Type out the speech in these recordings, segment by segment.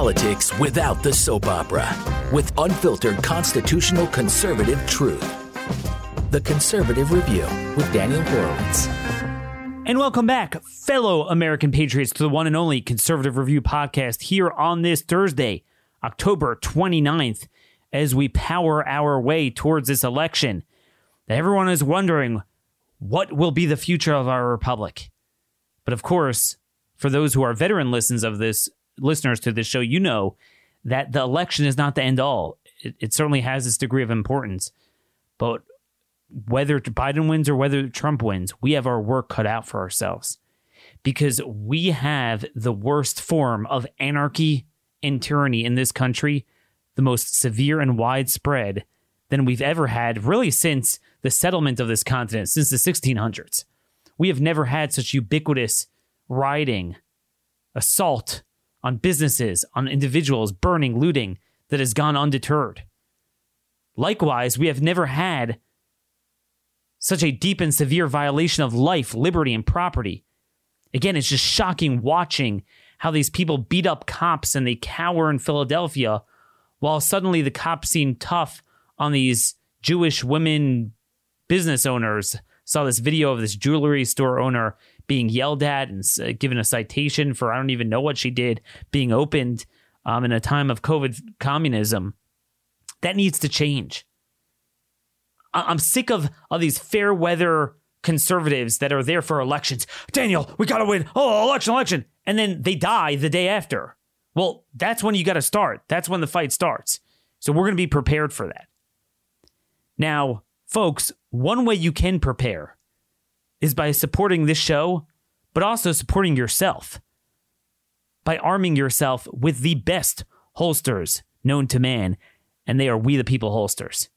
politics without the soap opera with unfiltered constitutional conservative truth. The Conservative Review with Daniel Horowitz. And welcome back, fellow American patriots, to the one and only Conservative Review podcast here on this Thursday, October 29th, as we power our way towards this election. Everyone is wondering what will be the future of our republic. But of course, for those who are veteran listeners of this listeners to this show, you know that the election is not the end all. It, it certainly has its degree of importance, but whether Biden wins or whether Trump wins, we have our work cut out for ourselves because we have the worst form of anarchy and tyranny in this country, the most severe and widespread than we've ever had, really, since the settlement of this continent, since the 1600s. We have never had such ubiquitous rioting, assault on businesses, on individuals, burning, looting that has gone undeterred. Likewise, we have never had such a deep and severe violation of life, liberty, and property. Again, it's just shocking watching how these people beat up cops and they cower in Philadelphia while suddenly the cops seem tough on these Jewish women business owners. Saw this video of this jewelry store owner being yelled at and uh, given a citation for I don't even know what she did, being opened um, in a time of COVID communism. That needs to change. I'm sick of, all these fair weather conservatives that are there for elections. Daniel, we got to win. Oh, election, election. And then they die the day after. Well, that's when you got to start. That's when the fight starts. So we're going to be prepared for that. Now, folks, one way you can prepare is by supporting this show, but also supporting yourself by arming yourself with the best holsters known to man, and they are We the People holsters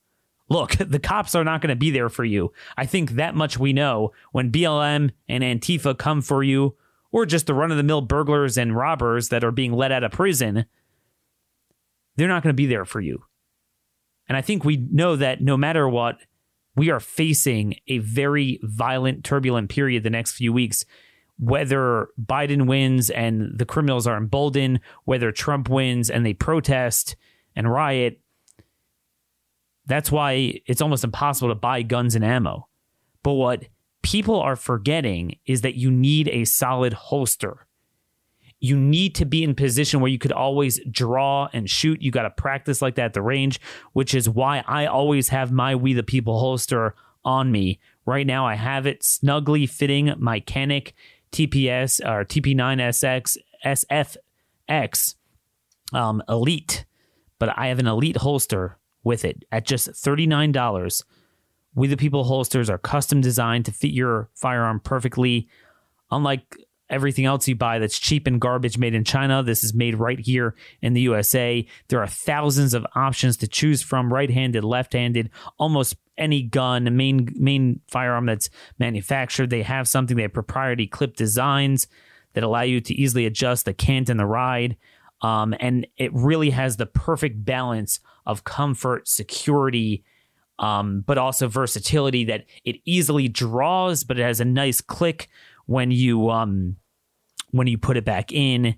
look, the cops are not going to be there for you. I think that much we know when BLM and Antifa come for you, or just the run of the mill burglars and robbers that are being let out of prison, they're not going to be there for you. And I think we know that no matter what, we are facing a very violent, turbulent period the next few weeks. Whether Biden wins and the criminals are emboldened, whether Trump wins and they protest and riot, that's why it's almost impossible to buy guns and ammo. But what people are forgetting is that you need a solid holster. You need to be in position where you could always draw and shoot. You got to practice like that at the range, which is why I always have my We the People holster on me. Right now, I have it snugly fitting my Canik TPS or TP9SX SFX um, Elite, but I have an Elite holster with it at just $39. We the People holsters are custom designed to fit your firearm perfectly. Unlike everything else you buy that's cheap and garbage made in China, this is made right here in the USA. There are thousands of options to choose from right-handed, left-handed, almost any gun, main main firearm that's manufactured. They have something, they have proprietary clip designs that allow you to easily adjust the cant and the ride. Um, and it really has the perfect balance of comfort, security, um, but also versatility that it easily draws, but it has a nice click when you um, when you put it back in.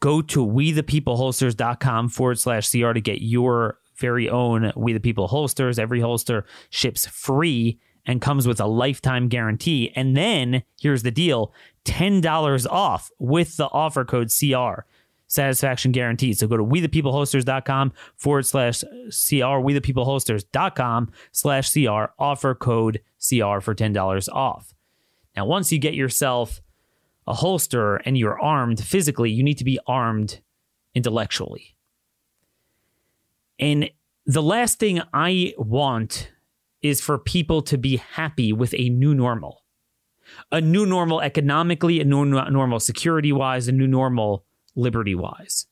Go to we the people holsters.com forward slash CR to get your very own We the People holsters. Every holster ships free and comes with a lifetime guarantee. And then here's the deal $10 off with the offer code CR satisfaction guaranteed. So go to wethepeopleholsters.com forward slash CR, wethepeopleholsters.com slash CR, offer code CR for $10 off. Now, once you get yourself a holster and you're armed physically, you need to be armed intellectually. And the last thing I want is for people to be happy with a new normal. A new normal economically, a new normal security wise, a new normal liberty wise.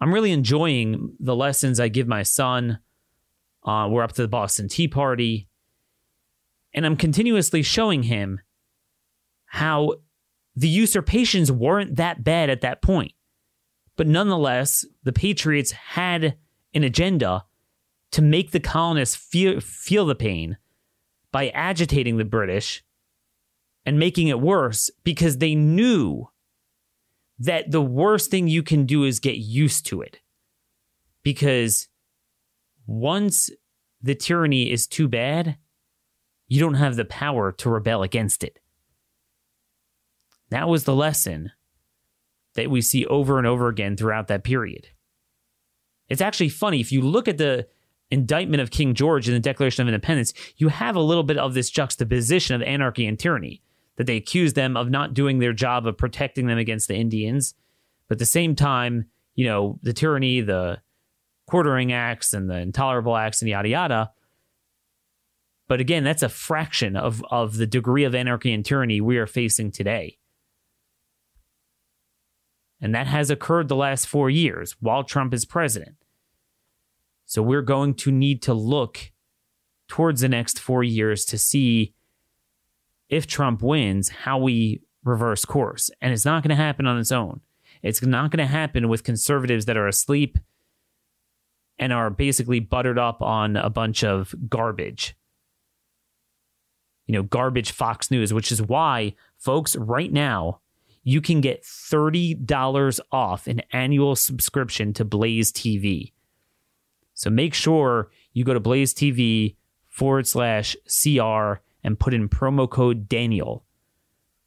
I'm really enjoying the lessons I give my son. Uh, we're up to the Boston Tea Party. And I'm continuously showing him how the usurpations weren't that bad at that point. But nonetheless, the Patriots had an agenda to make the colonists feel, feel the pain by agitating the British and making it worse because they knew that the worst thing you can do is get used to it. Because once the tyranny is too bad, you don't have the power to rebel against it. That was the lesson that we see over and over again throughout that period. It's actually funny if you look at the indictment of King George in the Declaration of Independence, you have a little bit of this juxtaposition of anarchy and tyranny that they accuse them of not doing their job of protecting them against the Indians. But at the same time, you know, the tyranny, the quartering acts, and the intolerable acts, and yada yada. But again, that's a fraction of, of the degree of anarchy and tyranny we are facing today. And that has occurred the last four years while Trump is president. So we're going to need to look towards the next four years to see if Trump wins, how we reverse course. And it's not going to happen on its own. It's not going to happen with conservatives that are asleep and are basically buttered up on a bunch of garbage. You know, garbage Fox News, which is why, folks, right now, you can get $30 off an annual subscription to Blaze TV. So make sure you go to Blaze TV forward slash CR and put in promo code Daniel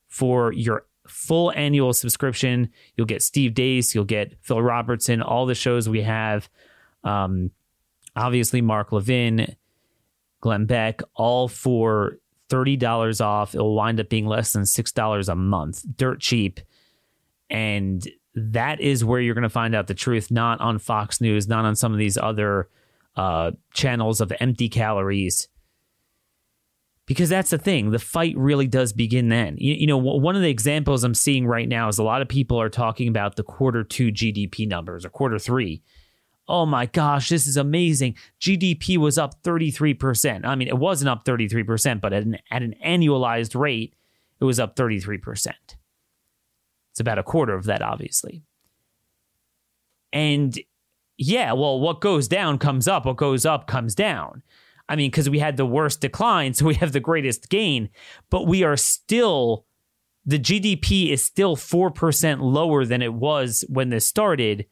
for your full annual subscription. You'll get Steve Deace, you'll get Phil Robertson, all the shows we have. Um, obviously, Mark Levin, Glenn Beck, all for $30 off. It'll wind up being less than $6 a month, dirt cheap. And that is where you're going to find out the truth, not on Fox News, not on some of these other uh, channels of empty calories. Because that's the thing, the fight really does begin then. You, you know, one of the examples I'm seeing right now is a lot of people are talking about the quarter two GDP numbers or quarter three oh my gosh, this is amazing. GDP was up 33%. I mean, it wasn't up 33%, but at an, at an annualized rate, it was up 33%. It's about a quarter of that, obviously. And yeah, well, what goes down comes up, what goes up comes down. I mean, because we had the worst decline, so we have the greatest gain, but we are still, the GDP is still 4% lower than it was when this started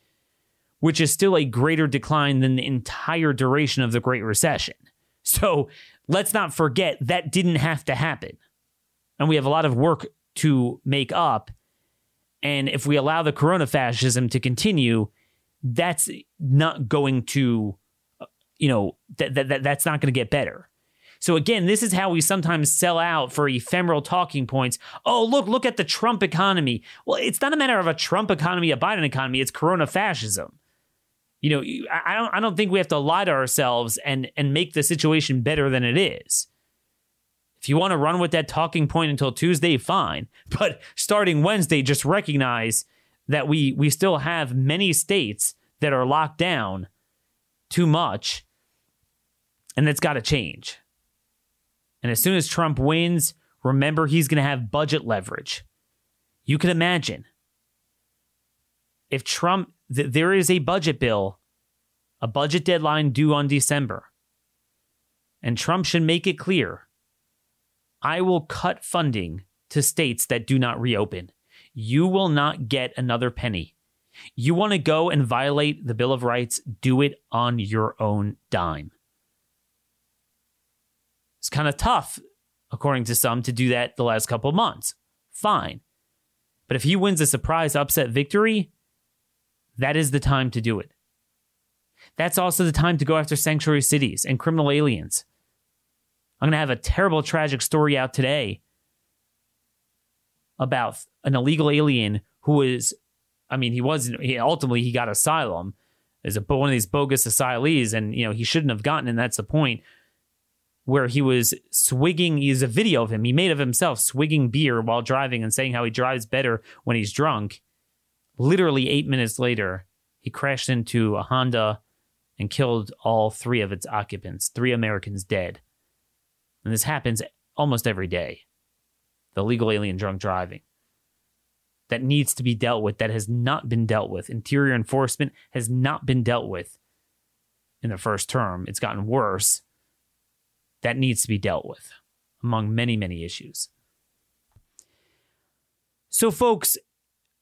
which is still a greater decline than the entire duration of the Great Recession. So let's not forget that didn't have to happen. And we have a lot of work to make up. And if we allow the corona fascism to continue, that's not going to, uh, you know, that, that, that's not going to get better. So again, this is how we sometimes sell out for ephemeral talking points. Oh, look, look at the Trump economy. Well, it's not a matter of a Trump economy, a Biden economy. It's corona fascism you know, I don't I don't think we have to lie to ourselves and and make the situation better than it is. If you want to run with that talking point until Tuesday, fine. But starting Wednesday, just recognize that we we still have many states that are locked down too much, and that's got to change. And as soon as Trump wins, remember he's going to have budget leverage. You can imagine if Trump th- there is a budget bill, a budget deadline due on December. And Trump should make it clear I will cut funding to states that do not reopen. You will not get another penny. You want to go and violate the Bill of Rights, do it on your own dime. It's kind of tough, according to some, to do that the last couple months. Fine. But if he wins a surprise upset victory, that is the time to do it. That's also the time to go after sanctuary cities and criminal aliens. I'm going to have a terrible, tragic story out today about an illegal alien who was, I mean, he wasn't, he, ultimately, he got asylum as a, one of these bogus asylees, and, you know, he shouldn't have gotten, and that's the point, where he was swigging, he's a video of him, he made of himself swigging beer while driving and saying how he drives better when he's drunk. Literally eight minutes later, he crashed into a Honda and killed all three of its occupants, three Americans dead. And this happens almost every day. The legal alien drunk driving. That needs to be dealt with, that has not been dealt with. Interior enforcement has not been dealt with in the first term. It's gotten worse. That needs to be dealt with, among many, many issues. So, folks,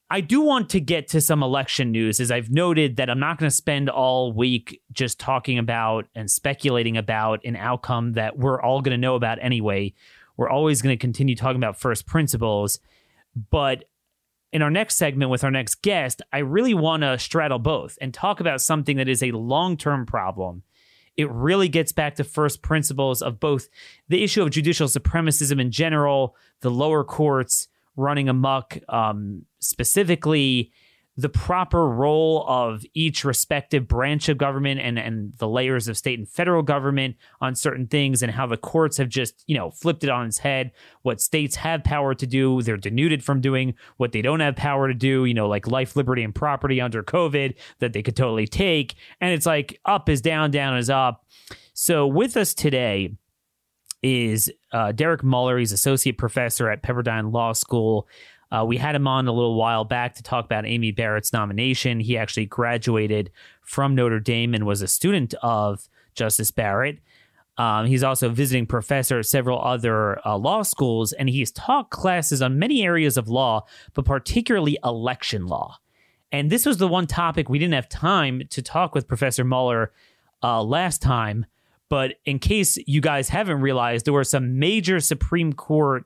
I do want to get to some election news, as I've noted that I'm not going to spend all week just talking about and speculating about an outcome that we're all going to know about anyway. We're always going to continue talking about first principles. But in our next segment with our next guest, I really want to straddle both and talk about something that is a long term problem. It really gets back to first principles of both the issue of judicial supremacism in general, the lower courts running amok, um, specifically the proper role of each respective branch of government and, and the layers of state and federal government on certain things and how the courts have just, you know, flipped it on its head. What states have power to do, they're denuded from doing what they don't have power to do, you know, like life, liberty, and property under COVID that they could totally take. And it's like up is down, down is up. So with us today is uh, Derek Muller. He's associate professor at Pepperdine Law School. Uh, we had him on a little while back to talk about Amy Barrett's nomination. He actually graduated from Notre Dame and was a student of Justice Barrett. Um, he's also a visiting professor at several other uh, law schools, and he's taught classes on many areas of law, but particularly election law. And this was the one topic we didn't have time to talk with Professor Muller uh, last time. But in case you guys haven't realized, there were some major Supreme Court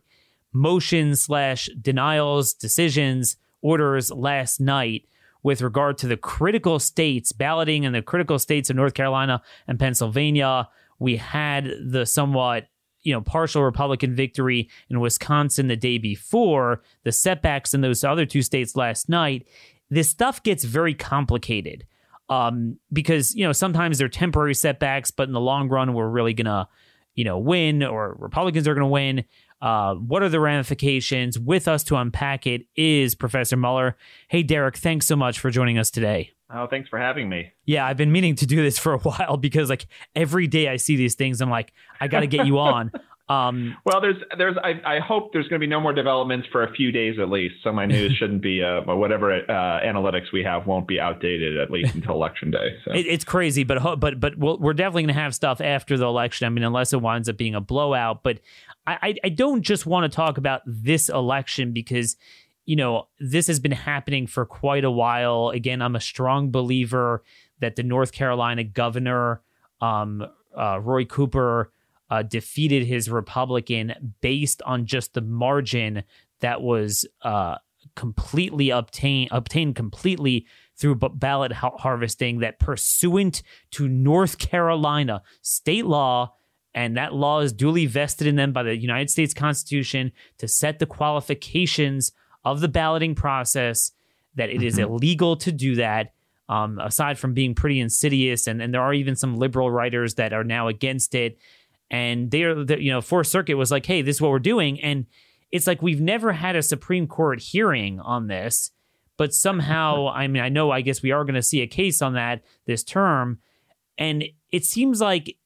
motions slash denials, decisions, orders last night with regard to the critical states balloting in the critical states of North Carolina and Pennsylvania. We had the somewhat you know partial Republican victory in Wisconsin the day before, the setbacks in those other two states last night. This stuff gets very complicated um, because you know sometimes they're temporary setbacks, but in the long run, we're really gonna you know win or Republicans are gonna win. Uh, what are the ramifications? With us to unpack it is Professor Muller. Hey, Derek, thanks so much for joining us today. Oh, thanks for having me. Yeah, I've been meaning to do this for a while because like every day I see these things, I'm like, I got to get you on. Um, well, there's, there's, I, I hope there's going to be no more developments for a few days at least. So my news shouldn't be, uh, whatever uh, analytics we have won't be outdated at least until election day. So. It, it's crazy, but but but we we are definitely going to have stuff after the election. I mean, unless it winds up being a blowout. But I, I don't just want to talk about this election because you know this has been happening for quite a while. Again, I'm a strong believer that the North Carolina governor, um, uh, Roy Cooper uh, defeated his Republican based on just the margin that was uh, completely obtained obtained completely through ballot ha- harvesting that pursuant to North Carolina state law and that law is duly vested in them by the United States Constitution to set the qualifications of the balloting process that it is mm-hmm. illegal to do that um, aside from being pretty insidious and, and there are even some liberal writers that are now against it and they're, you know, Fourth Circuit was like, hey, this is what we're doing. And it's like we've never had a Supreme Court hearing on this, but somehow, I mean, I know, I guess we are going to see a case on that this term. And it seems like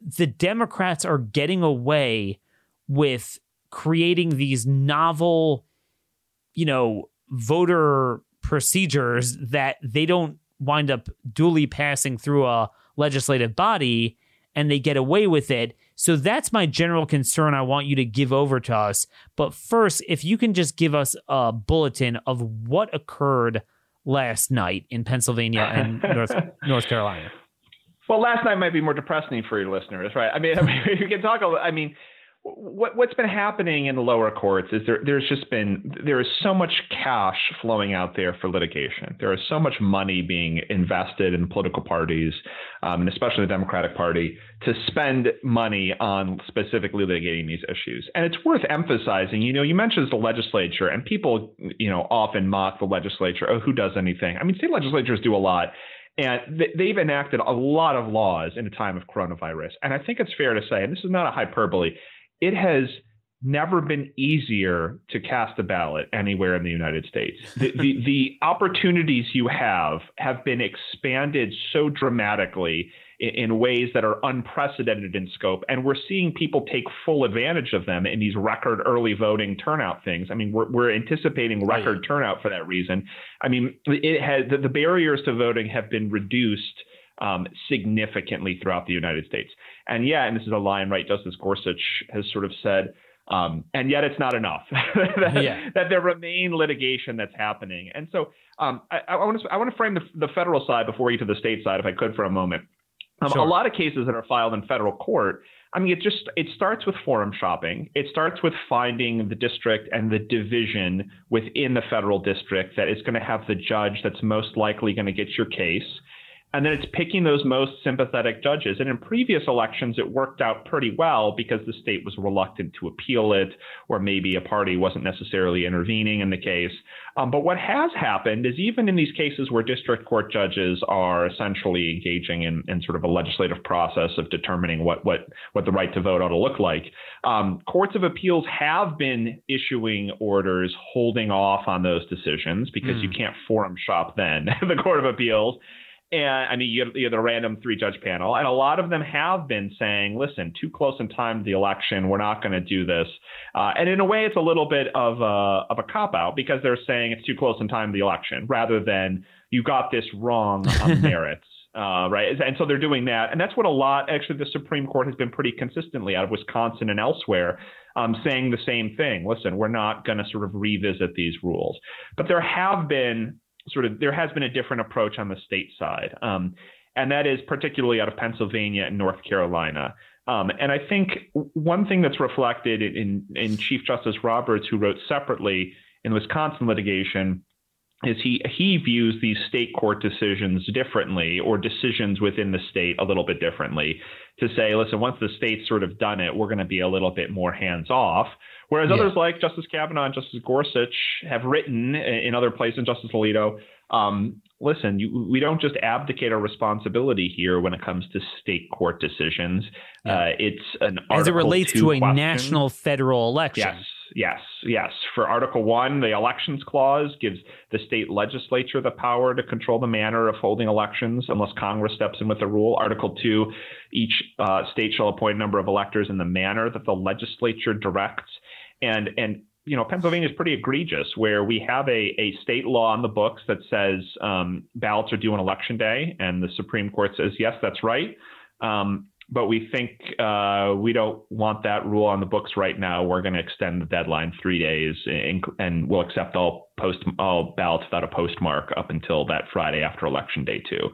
the Democrats are getting away with creating these novel, you know, voter procedures that they don't wind up duly passing through a legislative body and they get away with it. So that's my general concern. I want you to give over to us. But first, if you can just give us a bulletin of what occurred last night in Pennsylvania and North North Carolina. Well, last night might be more depressing for your listeners, right? I mean, I mean, you can talk. I mean, what what's been happening in the lower courts is there there's just been there is so much cash flowing out there for litigation. There is so much money being invested in political parties, um, and especially the Democratic Party, to spend money on specifically litigating these issues. And it's worth emphasizing. You know, you mentioned the legislature, and people you know often mock the legislature. Oh, who does anything? I mean, state legislatures do a lot. And they've enacted a lot of laws in a time of coronavirus. And I think it's fair to say, and this is not a hyperbole, it has never been easier to cast a ballot anywhere in the United States. The, the, the, opportunities you have have been expanded so dramatically in, in, ways that are unprecedented in scope. And we're seeing people take full advantage of them in these record early voting turnout things. I mean, we're, we're anticipating record right. turnout for that reason. I mean, it has the, the barriers to voting have been reduced um, significantly throughout the United States. And yeah, and this is a line, right? Justice Gorsuch has sort of said, Um, and yet it's not enough that, yeah. that, there remain litigation that's happening. And so um, I, I, want to I want to frame the, the, federal side before we get to the state side, if I could, for a moment. Um, sure. A lot of cases that are filed in federal court I mean, it just it starts with forum shopping. It starts with finding the district and the division within the federal district that is going to have the judge that's most likely going to get your case. And then it's picking those most sympathetic judges. And in previous elections, it worked out pretty well because the state was reluctant to appeal it, or maybe a party wasn't necessarily intervening in the case. Um, but what has happened is even in these cases where district court judges are essentially engaging in, in sort of a legislative process of determining what what what the right to vote ought to look like, um, courts of appeals have been issuing orders holding off on those decisions because mm. you hmm. can't forum shop then the court of appeals. And I mean, you have, you have the random three judge panel, and a lot of them have been saying, listen, too close in time to the election. We're not going to do this. Uh, and in a way, it's a little bit of a, of a cop out because they're saying it's too close in time to the election rather than you got this wrong on merits. Uh, right. And so they're doing that. And that's what a lot, actually, the Supreme Court has been pretty consistently out of Wisconsin and elsewhere um, saying the same thing. Listen, we're not going to sort of revisit these rules. But there have been sort of there has been a different approach on the state side, um, and that is particularly out of Pennsylvania and North Carolina. Um, and I think one thing that's reflected in, in Chief Justice Roberts, who wrote separately in Wisconsin litigation, is he he views these state court decisions differently or decisions within the state a little bit differently to say listen once the state's sort of done it we're going to be a little bit more hands off Whereas yeah. others like Justice Kavanaugh and Justice Gorsuch have written in other places, and Justice Alito, um, listen, you, we don't just abdicate our responsibility here when it comes to state court decisions. Yeah. Uh, it's an as it relates to a question. national federal election. Yes, yes, yes. For Article One, the Elections Clause gives the state legislature the power to control the manner of holding elections unless Congress steps in with a rule. Article Two, each uh, state shall appoint a number of electors in the manner that the legislature directs. And and you know, Pennsylvania is pretty egregious, where we have a, a state law on the books that says um, ballots are due on election day, and the Supreme Court says yes, that's right. Um, but we think uh, we don't want that rule on the books right now. We're going to extend the deadline three days, and, and we'll accept all post all ballots without a postmark up until that Friday after election day too.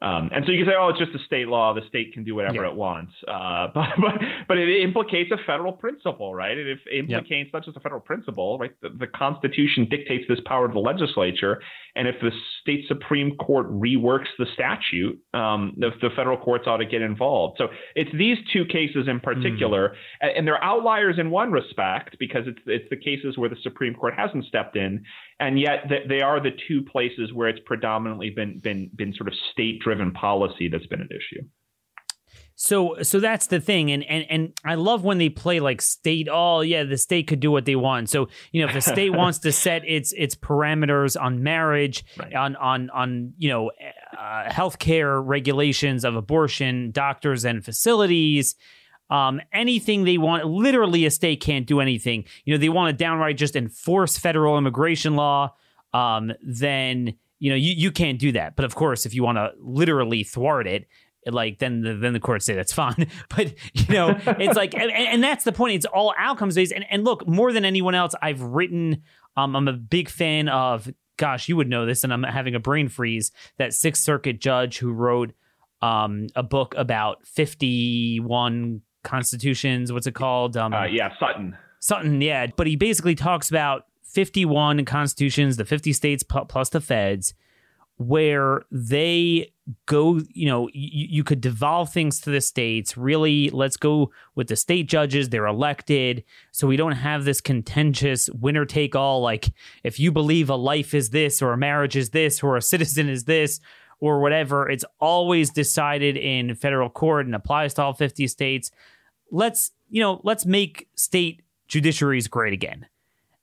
Um, and so you can say, oh, it's just a state law. The state can do whatever yeah. it wants. Uh, but, but, but it implicates a federal principle, right? It implicates yep. not just a federal principle, right? The, the, Constitution dictates this power to the legislature. And if the state Supreme Court reworks the statute, um, the, the, federal courts ought to get involved. So it's these two cases in particular. Mm. And they're outliers in one respect because it's, it's the cases where the Supreme Court hasn't stepped in and yet they are the two places where it's predominantly been been been sort of state driven policy that's been an issue. So so that's the thing, and and and I love when they play like state. Oh yeah, the state could do what they want. So you know, if the state wants to set its its parameters on marriage, right. on on on you know, uh, healthcare regulations of abortion, doctors and facilities, um, anything they want. Literally, a state can't do anything. You know, they want to downright just enforce federal immigration law. Um, then you know you, you can't do that. But of course, if you want to literally thwart it, like then the, then the courts say that's fine. But you know, it's like, and, and, that's the point. It's all outcomes based. And and look, more than anyone else, I've written. Um, I'm a big fan of. Gosh, you would know this, and I'm having a brain freeze. That Sixth Circuit judge who wrote um, a book about 51 constitutions. What's it called? Um, uh, yeah, Sutton. Sutton, yeah. But he basically talks about 51 constitutions, the 50 states plus the feds, where they go, you know, you, you could devolve things to the states. Really, let's go with the state judges. They're elected. So we don't have this contentious winner take all. Like, if you believe a life is this, or a marriage is this, or a citizen is this, or whatever, it's always decided in federal court and applies to all 50 states let's you know let's make state judiciaries great again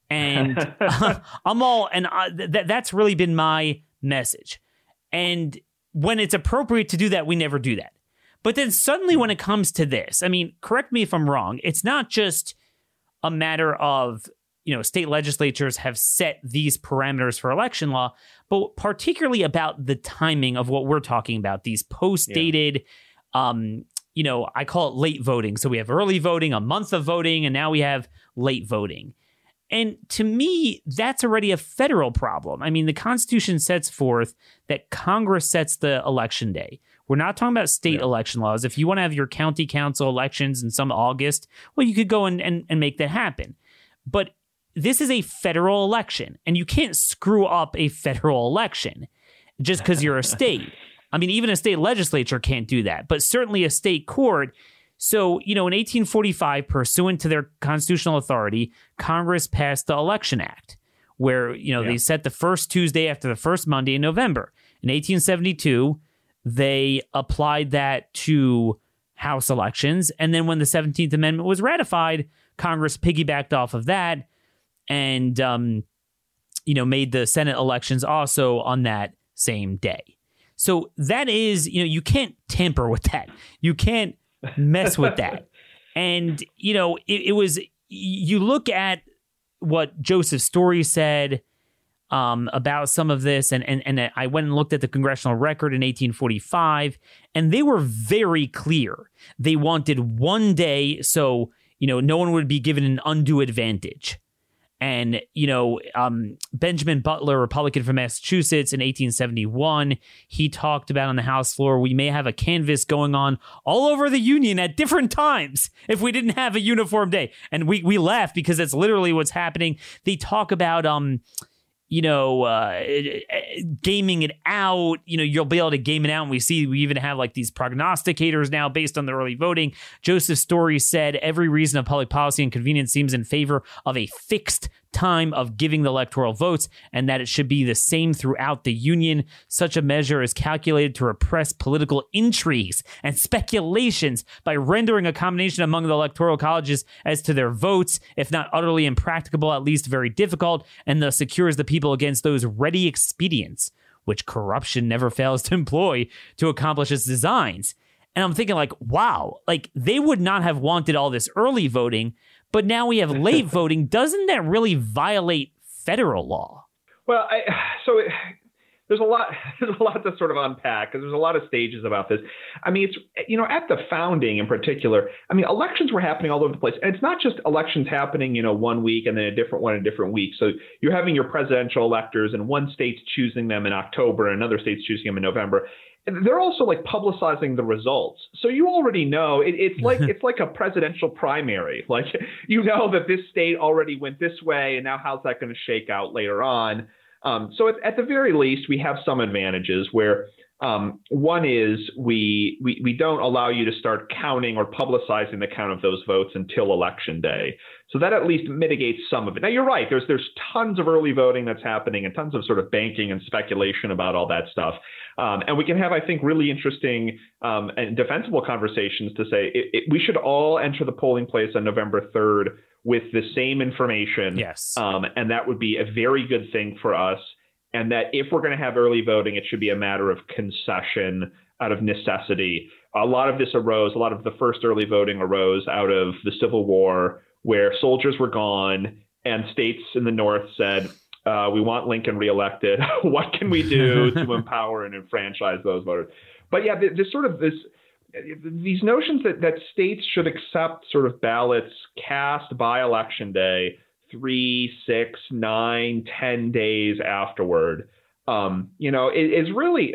and i'm all and I, th- that's really been my message and when it's appropriate to do that we never do that but then suddenly when it comes to this i mean correct me if i'm wrong it's not just a matter of you know state legislatures have set these parameters for election law but particularly about the timing of what we're talking about these post dated yeah. um you know, I call it late voting. So we have early voting, a month of voting, and now we have late voting. And to me, that's already a federal problem. I mean, the Constitution sets forth that Congress sets the election day. We're not talking about state yeah. election laws. If you want to have your county council elections in some August, well, you could go and, and, and make that happen. But this is a federal election, and you can't screw up a federal election just because you're a state. I mean, even a state legislature can't do that, but certainly a state court. So, you know, in 1845, pursuant to their constitutional authority, Congress passed the Election Act, where, you know, yeah. they set the first Tuesday after the first Monday in November. In 1872, they applied that to House elections. And then when the 17th Amendment was ratified, Congress piggybacked off of that and, um, you know, made the Senate elections also on that same day. So that is, you know, you can't tamper with that. You can't mess with that. And, you know, it, it was, you look at what Joseph Story said um, about some of this, and, and, and I went and looked at the congressional record in 1845, and they were very clear. They wanted one day so, you know, no one would be given an undue advantage. And, you know, um, Benjamin Butler, Republican from Massachusetts in 1871, he talked about on the House floor, we may have a canvass going on all over the Union at different times if we didn't have a uniform day. And we, we laugh because that's literally what's happening. They talk about, um, you know, uh, gaming it out. You know, you'll be able to game it out. And we see we even have like these prognosticators now based on the early voting. Joseph Story said every reason of public policy and convenience seems in favor of a fixed time of giving the electoral votes and that it should be the same throughout the Union. Such a measure is calculated to repress political intrigues and speculations by rendering a combination among the electoral colleges as to their votes, if not utterly impracticable, at least very difficult, and thus secures the people against those ready expedients which corruption never fails to employ to accomplish its designs. And I'm thinking, like, wow, like they would not have wanted all this early voting but now we have late voting. Doesn't that really violate federal law? Well, I, so it, there's a lot there's a lot to sort of unpack because there's a lot of stages about this. I mean, it's you know at the founding in particular. I mean, elections were happening all over the place, and it's not just elections happening you know one week and then a different one in a different week. So you're having your presidential electors, and one state's choosing them in October, and another state's choosing them in November they're also like publicizing the results so you already know it, it's like it's like a presidential primary like you know that this state already went this way and now how's that going to shake out later on um, so at, at, the very least we have some advantages where um, one is we, we we don't allow you to start counting or publicizing the count of those votes until election day. So that at least mitigates some of it. Now you're right. There's there's tons of early voting that's happening and tons of sort of banking and speculation about all that stuff. Um, and we can have, I think, really interesting um, and defensible conversations to say it, it, we should all enter the polling place on November 3rd with the same information. Yes. Um, and that would be a very good thing for us. And that if we're going to have early voting, it should be a matter of concession out of necessity. A lot of this arose, a lot of the first early voting arose out of the Civil War, where soldiers were gone and states in the North said, uh, we want Lincoln reelected. what can we do to empower and enfranchise those voters? But yeah, this sort of this these notions that, that states should accept sort of ballots cast by election day three, six, nine, ten days afterward. Um, you know, it, it's really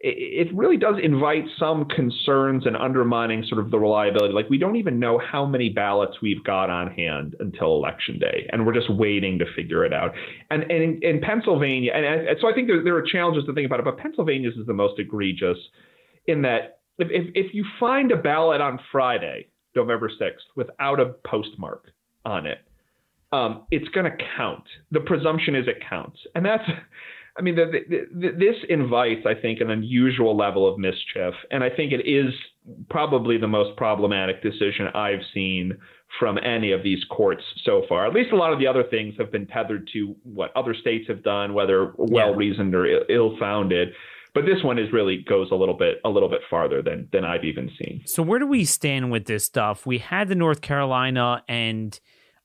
it, really does invite some concerns and undermining sort of the reliability. Like we don't even know how many ballots we've got on hand until election day, and we're just waiting to figure it out. And, and in, in Pennsylvania, and, and, so I think there, there, are challenges to think about it, but Pennsylvania's is the most egregious in that if, if, if you find a ballot on Friday, November 6th, without a postmark on it, um, it's going to count. The presumption is it counts, and that's I mean, the, the, the, this invites, I think, an unusual level of mischief, and I think it is probably the most problematic decision I've seen from any of these courts so far. At least a lot of the other things have been tethered to what other states have done, whether well reasoned or ill founded. But this one is really goes a little bit a little bit farther than than I've even seen. So where do we stand with this stuff? We had the North Carolina and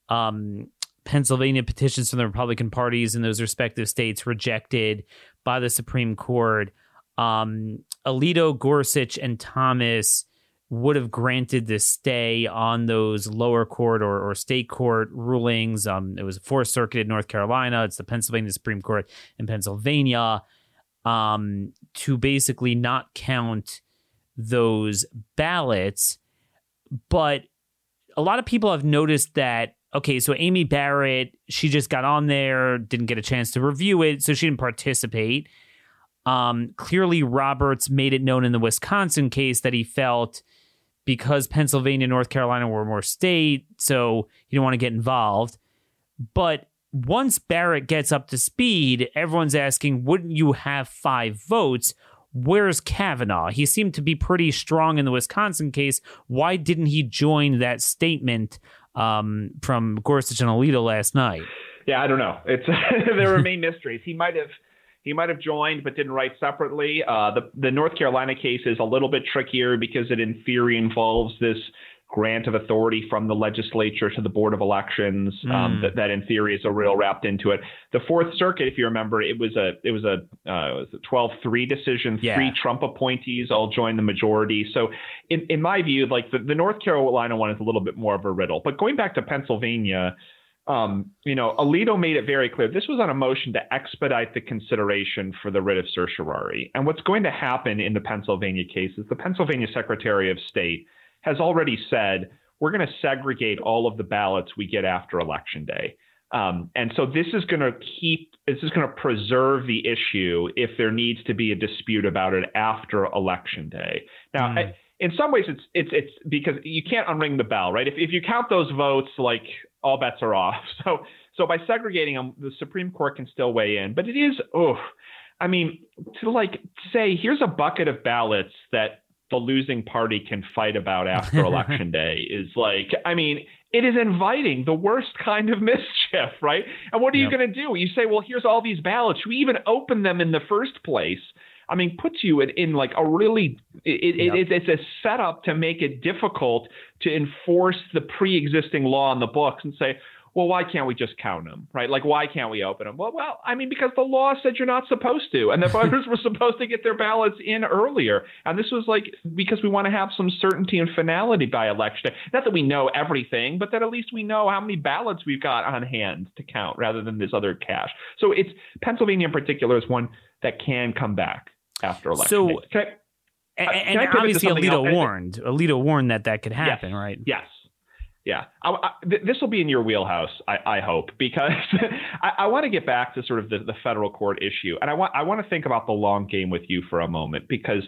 um, Pennsylvania petitions from the Republican parties in those respective states rejected by the Supreme Court. Um, Alito, Gorsuch, and Thomas would have granted the stay on those lower court or, or state court rulings. Um, it was a Fourth Circuit in North Carolina. It's the Pennsylvania Supreme Court in Pennsylvania um, to basically not count those ballots. But a lot of people have noticed that. Okay, so Amy Barrett, she just got on there, didn't get a chance to review it, so she didn't participate. Um, clearly, Roberts made it known in the Wisconsin case that he felt because Pennsylvania and North Carolina were more state, so he didn't want to get involved. But once Barrett gets up to speed, everyone's asking, wouldn't you have five votes? Where's Kavanaugh? He seemed to be pretty strong in the Wisconsin case. Why didn't he join that statement um, from Gorsuch and Alito last night? Yeah, I don't know. It's there remain mysteries. He might have he might have joined but didn't write separately. Uh, the the North Carolina case is a little bit trickier because it in theory involves this grant of authority from the legislature to the board of elections um, mm. that, that in theory is a real wrapped into it the fourth circuit if you remember it was a it was a uh, it was a 12-3 decision yeah. three trump appointees all joined the majority so in, in my view like the, the north carolina one is a little bit more of a riddle but going back to pennsylvania um, you know, Alito made it very clear this was on a motion to expedite the consideration for the writ of certiorari. And what's going to happen in the Pennsylvania case is the Pennsylvania Secretary of State has already said we're going to segregate all of the ballots we get after Election Day. Um, and so this is going to keep, this is going to preserve the issue if there needs to be a dispute about it after Election Day. Now, mm. I, in some ways, it's it's it's because you can't unring the bell, right? If if you count those votes, like all bets are off. So so by segregating them, the Supreme Court can still weigh in. But it is, oh, I mean, to like say here's a bucket of ballots that the losing party can fight about after election day is like, I mean, it is inviting the worst kind of mischief, right? And what are yep. you going to do? You say, well, here's all these ballots. We even open them in the first place. I mean, puts you in, in like a really it, yep. it, it's a setup to make it difficult to enforce the pre-existing law in the books and say, well, why can't we just count them, right? Like, why can't we open them? Well, well, I mean, because the law said you're not supposed to, and the voters were supposed to get their ballots in earlier, and this was like because we want to have some certainty and finality by election. Day. Not that we know everything, but that at least we know how many ballots we've got on hand to count, rather than this other cash. So it's Pennsylvania in particular is one that can come back after election. So. Can I, and, and obviously, Alito else? warned. Alito warned that that could happen, yes, right? Yes. Yeah, I, I, th- this will be in your wheelhouse, I, I hope, because I, want to get back to sort of the, the federal court issue, and I want I want to think about the long game with you for a moment because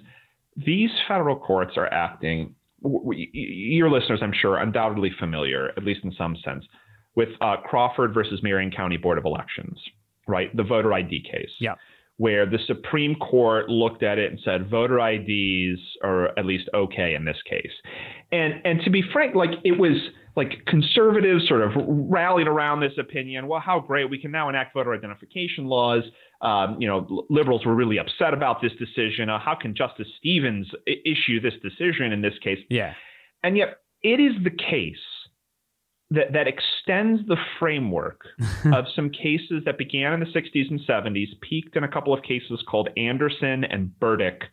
these federal courts are acting. Your listeners, I'm sure, undoubtedly familiar, at least in some sense, with uh, Crawford versus Marion County Board of Elections, right? The voter ID case. Yeah where the Supreme Court looked at it and said voter IDs are at least okay in this case. And and to be frank, like it was like conservatives sort of rallied around this opinion. Well, how great we can now enact voter identification laws. Um, you know, liberals were really upset about this decision. Uh, how can Justice Stevens issue this decision in this case? Yeah, and yet it is the case that, that extends the framework of some cases that began in the 60s and 70s, peaked in a couple of cases called Anderson and Burdick,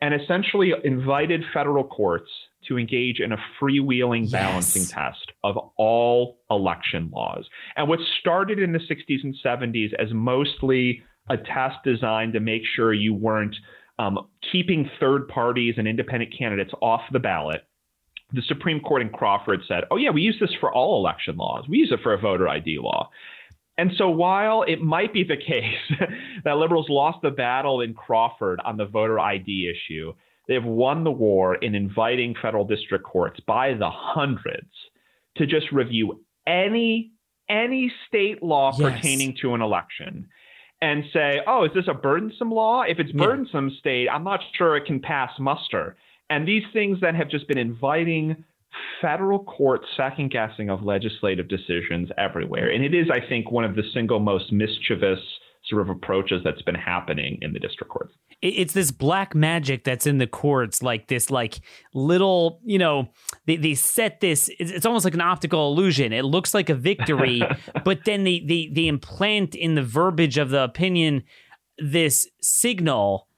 and essentially invited federal courts to engage in a freewheeling yes. balancing test of all election laws. And what started in the 60s and 70s as mostly a test designed to make sure you weren't um, keeping third parties and independent candidates off the ballot the Supreme Court in Crawford said, oh, yeah, we use this for all election laws. We use it for a voter ID law. And so while it might be the case that liberals lost the battle in Crawford on the voter ID issue, they've won the war in inviting federal district courts by the hundreds to just review any any state law yes. pertaining to an election and say, "Oh, is this a burdensome law? If it's burdensome, yeah. state, I'm not sure it can pass muster." And these things then have just been inviting federal court second guessing of legislative decisions everywhere. And it is, I think, one of the single most mischievous sort of approaches that's been happening in the district courts. It's this black magic that's in the courts, like this, like little, you know, they, they set this, it's almost like an optical illusion. It looks like a victory, but then they, they, they implant in the verbiage of the opinion this signal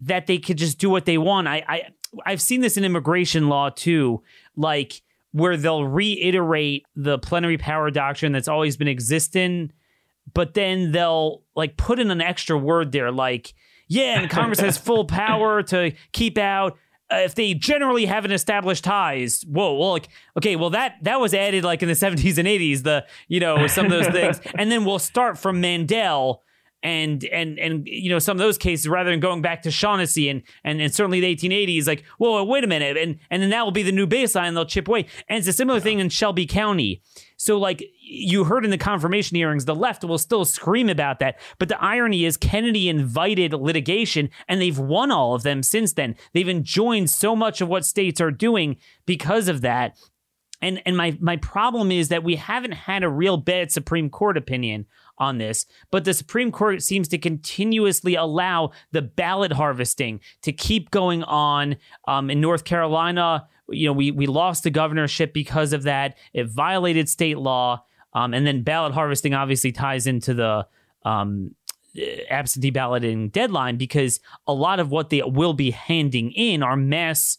that they could just do what they want. I, I I've seen this in immigration law too, like where they'll reiterate the plenary power doctrine that's always been existing, but then they'll like put in an extra word there, like, yeah, and Congress has full power to keep out uh, if they generally haven't established ties. Whoa, well, like, okay, well that that was added like in the 70s and 80s, the you know some of those things, and then we'll start from Mandel and and and you know some of those cases rather than going back to Shaughnessy and and, and certainly the 1880s like whoa wait a minute and and then that will be the new baseline they'll chip away. And it's a similar thing in Shelby County. So like you heard in the confirmation hearings the left will still scream about that but the irony is Kennedy invited litigation and they've won all of them since then. They've enjoined so much of what states are doing because of that. And and my my problem is that we haven't had a real bad Supreme Court opinion on this, but the Supreme Court seems to continuously allow the ballot harvesting to keep going on. Um, in North Carolina, you know, we we lost the governorship because of that. It violated state law, um, and then ballot harvesting obviously ties into the um, absentee balloting deadline because a lot of what they will be handing in are mass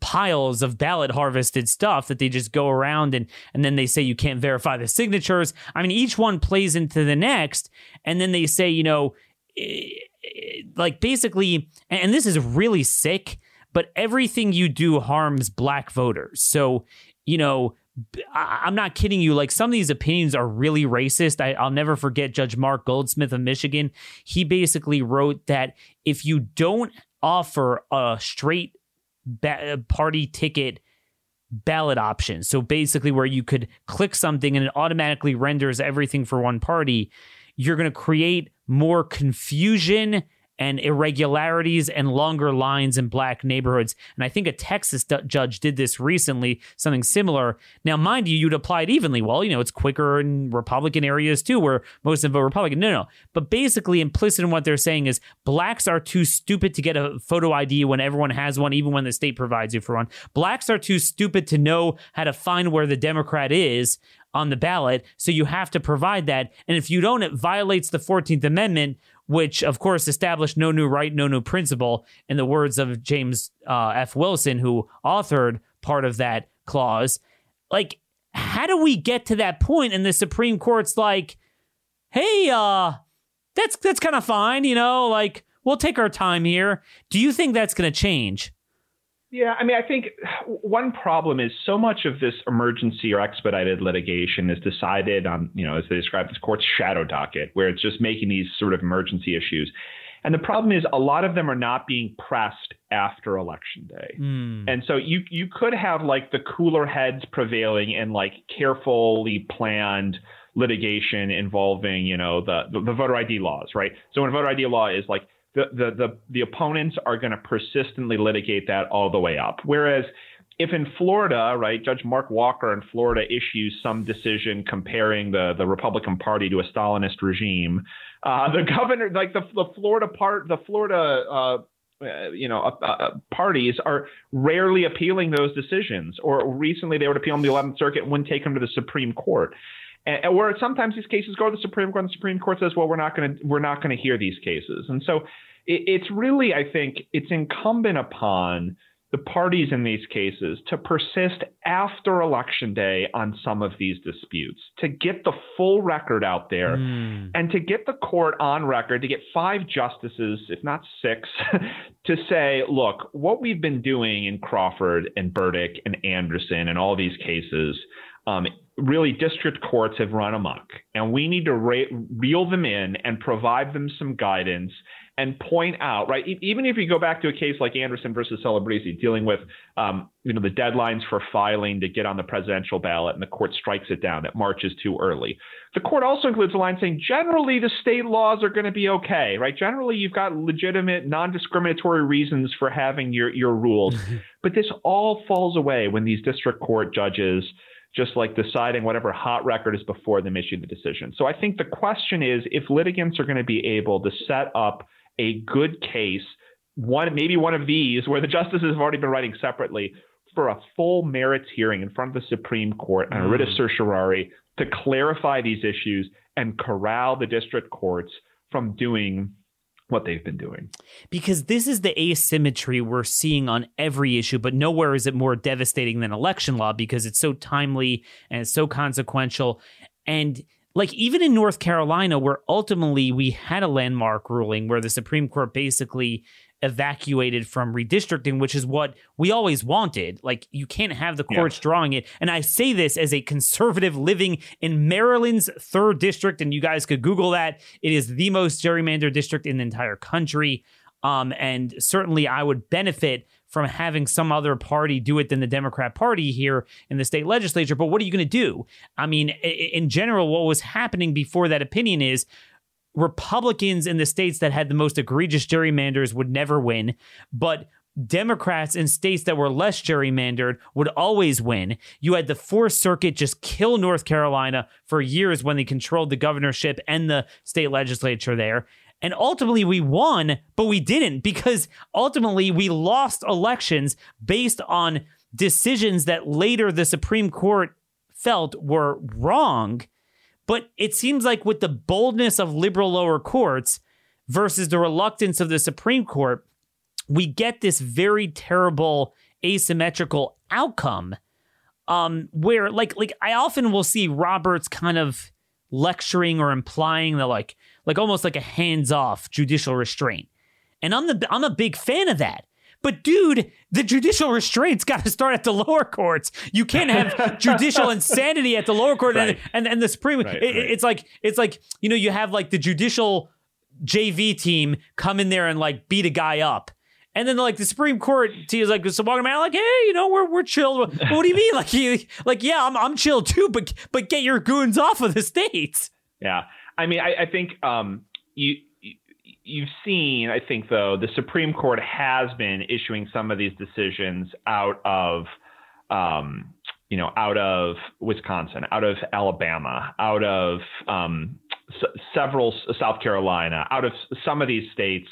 piles of ballot harvested stuff that they just go around and and then they say you can't verify the signatures. I mean, each one plays into the next, and then they say, you know, eh, eh, like basically, and this is really sick, but everything you do harms black voters. So, you know, I'm not kidding you. Like some of these opinions are really racist. I, will never forget Judge Mark Goldsmith of Michigan. He basically wrote that if you don't offer a straight ba- uh, party ticket ballot option. So basically, where you could click something and it automatically renders everything for one party, you're going to create more confusion and irregularities and longer lines in black neighborhoods. And I think a Texas d- judge did this recently, something similar. Now, mind you, you'd apply it evenly. Well, you know, it's quicker in Republican areas too, where most of them vote Republican. No, no. But basically, implicit in what they're saying is blacks are too stupid to get a photo ID when everyone has one, even when the state provides you for one. Blacks are too stupid to know how to find where the Democrat is on the ballot. So you have to provide that. And if you don't, it violates the 14th Amendment, which of course established no new right, no new principle, in the words of James uh, F. Wilson, who authored part of that clause. Like, how do we get to that point? And the Supreme Court's like, hey, uh, that's that's kind of fine, you know, like we'll take our time here. Do you think that's going to change? Yeah, I mean, I think one problem is so much of this emergency or expedited litigation is decided on, you know, as they describe this court's shadow docket, where it's just making these sort of emergency issues. And the problem is a lot of them are not being pressed after election day. Mm. And so you you could have like the cooler heads prevailing and like carefully planned litigation involving, you know, the, the, the voter ID laws, right? So when voter ID law is like the the the, the opponents are going to persistently litigate that all the way up. Whereas if in Florida, right, Judge Mark Walker in Florida issues some decision comparing the, the Republican Party to a Stalinist regime, uh, the governor, like the, the Florida part, the Florida, uh, uh, you know, uh, uh, parties are rarely appealing those decisions. Or recently, they would appeal on the 11th Circuit and wouldn't take them to the Supreme Court. And, where sometimes these cases go to the Supreme Court, and the Supreme Court says, "Well, we're not going to we're not going to hear these cases." And so it, it's really, I think, it's incumbent upon the parties in these cases to persist after election day on some of these disputes, to get the full record out there mm. and to get the court on record, to get five justices, if not six, to say, look, what we've been doing in Crawford and Burdick and Anderson and all these cases, um, really district courts have run amok. And we need to re- reel them in and provide them some guidance and point out, right? Even if you go back to a case like Anderson versus Celebrezze, dealing with, um, you know, the deadlines for filing to get on the presidential ballot, and the court strikes it down that March is too early. The court also includes a line saying generally the state laws are going to be okay, right? Generally, you've got legitimate, non-discriminatory reasons for having your your rules, but this all falls away when these district court judges just like deciding whatever hot record is before them issue the decision. So I think the question is if litigants are going to be able to set up a good case, one maybe one of these where the justices have already been writing separately for a full merits hearing in front of the Supreme Court on a writ of mm. certiorari to clarify these issues and corral the district courts from doing what they've been doing. Because this is the asymmetry we're seeing on every issue, but nowhere is it more devastating than election law because it's so timely and it's so consequential. And like even in North Carolina, where ultimately we had a landmark ruling where the Supreme Court basically evacuated from redistricting, which is what we always wanted. Like you can't have the courts drawing it. And I say this as a conservative living in Maryland's third district, and you guys could Google that. It is the most gerrymandered district in the entire country. Um, and certainly I would benefit from having some other party do it than the Democrat Party here in the state legislature. But what are you going to do? I mean, in general, what was happening before that opinion is Republicans in the states that had the most egregious gerrymanders would never win, but Democrats in states that were less gerrymandered would always win. You had the Fourth Circuit just kill North Carolina for years when they controlled the governorship and the state legislature there. And ultimately, we won, but we didn't because ultimately we lost elections based on decisions that later the Supreme Court felt were wrong. But it seems like with the boldness of liberal lower courts versus the reluctance of the Supreme Court, we get this very terrible asymmetrical outcome. Um, where like like I often will see Roberts kind of lecturing or implying that like like almost like a hands-off judicial restraint. And I'm the I'm a big fan of that. But dude, the judicial restraints got to start at the lower courts. You can't have judicial insanity at the lower court right. and, and, and the Supreme. Right, it, right. It's like it's like you know you have like the judicial JV team come in there and like beat a guy up. And then like the Supreme Court team is like so walking around like, hey, you know, we're we're chill. What do you mean? Like you like, yeah, I'm I'm chill too, but but get your goons off of the states. Yeah. I mean, I, I think um you you've seen, I think, though, the Supreme Court has been issuing some of these decisions out of, um, you know, out of Wisconsin, out of Alabama, out of um, s- several South Carolina, out of some of these states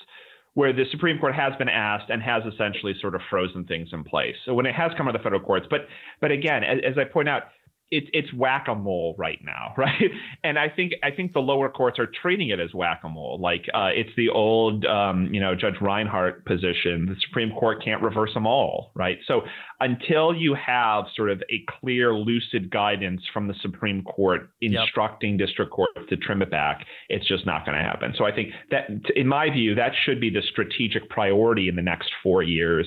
where the Supreme Court has been asked and has essentially sort of frozen things in place. So when it has come to the federal courts, but but again, as, as I point out, it's it's whack a mole right now, right? And I think I think the lower courts are treating it as whack a mole, like uh, it's the old um, you know Judge Reinhardt position. The Supreme Court can't reverse them all, right? So until you have sort of a clear, lucid guidance from the Supreme Court instructing yep. district courts to trim it back, it's just not going to happen. So I think that, in my view, that should be the strategic priority in the next four years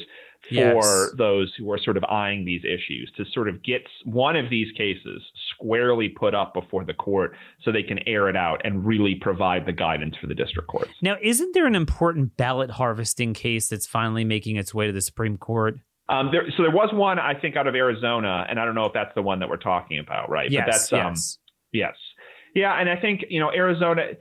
for yes. those who are sort of eyeing these issues to sort of get one of these cases squarely put up before the court so they can air it out and really provide the guidance for the district courts. Now, isn't there an important ballot harvesting case that's finally making its way to the Supreme Court? Um, there, so there was one, I think, out of Arizona, and I don't know if that's the one that we're talking about, right? Yes, but that's, um, yes. Yeah, and I think you know Arizona.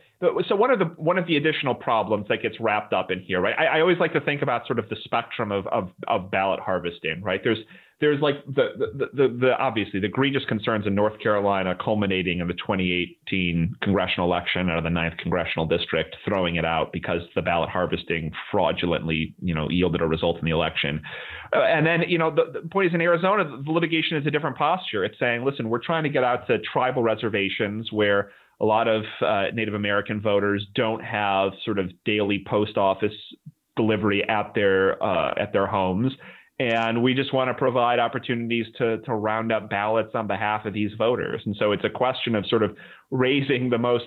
So one of the one of the additional problems that gets wrapped up in here, right? I, I always like to think about sort of the spectrum of of, of ballot harvesting, right? There's there's like the, the, the, the, obviously the egregious concerns in North Carolina culminating in the 2018 congressional election out of the ninth congressional district, throwing it out because the ballot harvesting fraudulently, you know, yielded a result in the election. Uh, and then, you know, the, the point is in Arizona, the litigation is a different posture. It's saying, listen, we're trying to get out to tribal reservations where a lot of uh, Native American voters don't have sort of daily post office delivery at their uh, at their homes and we just want to provide opportunities to to round up ballots on behalf of these voters. And so it's a question of sort of raising the most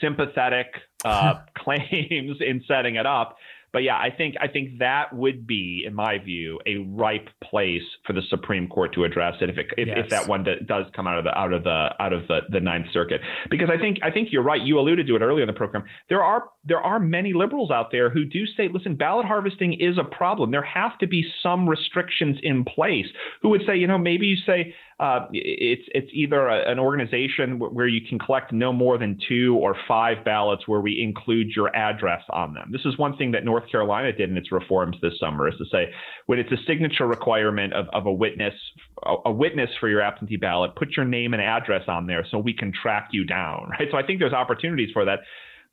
sympathetic uh, claims in setting it up but yeah, I think I think that would be, in my view, a ripe place for the Supreme Court to address it if it, if, yes. if, that one does come out of the out of the out of the, the Ninth Circuit. Because I think I think you're right. You alluded to it earlier in the program. There are there are many liberals out there who do say, listen, ballot harvesting is a problem. There have to be some restrictions in place. Who would say, you know, maybe you say uh, it's it's either a, an organization where you can collect no more than two or five ballots where we include your address on them. This is one thing that North Carolina did in its reforms this summer is to say when it's a signature requirement of, of a witness a, a witness for your absentee ballot, put your name and address on there so we can track you down, right? So I think there's opportunities for that.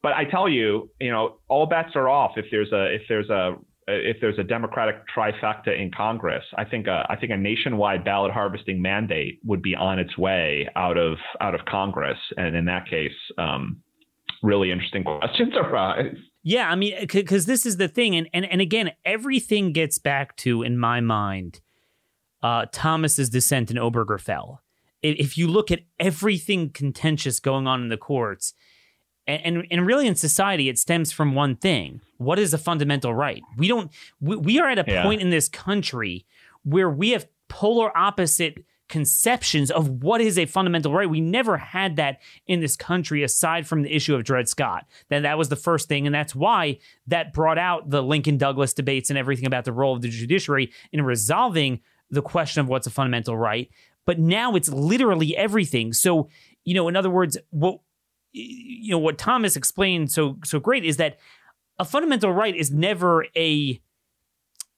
But I tell you, you know, all bets are off if there's a if there's a if there's a Democratic trifecta in Congress, I think a, I think a nationwide ballot harvesting mandate would be on its way out of out of Congress, and in that case, um, really interesting questions arise. Yeah, I mean, because this is the thing, and, and and again, everything gets back to, in my mind, uh, Thomas's dissent in Obergefell. If you look at everything contentious going on in the courts, and, and, and really in society, it stems from one thing: what is a fundamental right? We don't. We, we are at a Yeah. point in this country where we have polar opposite conceptions of what is a fundamental right. We never had that in this country aside from the issue of Dred Scott. That that was the first thing, and that's why that brought out the Lincoln Douglas debates and everything about the role of the judiciary in resolving the question of what's a fundamental right. But now it's literally everything. So, you know, in other words, what you know what Thomas explained so so great is that a fundamental right is never a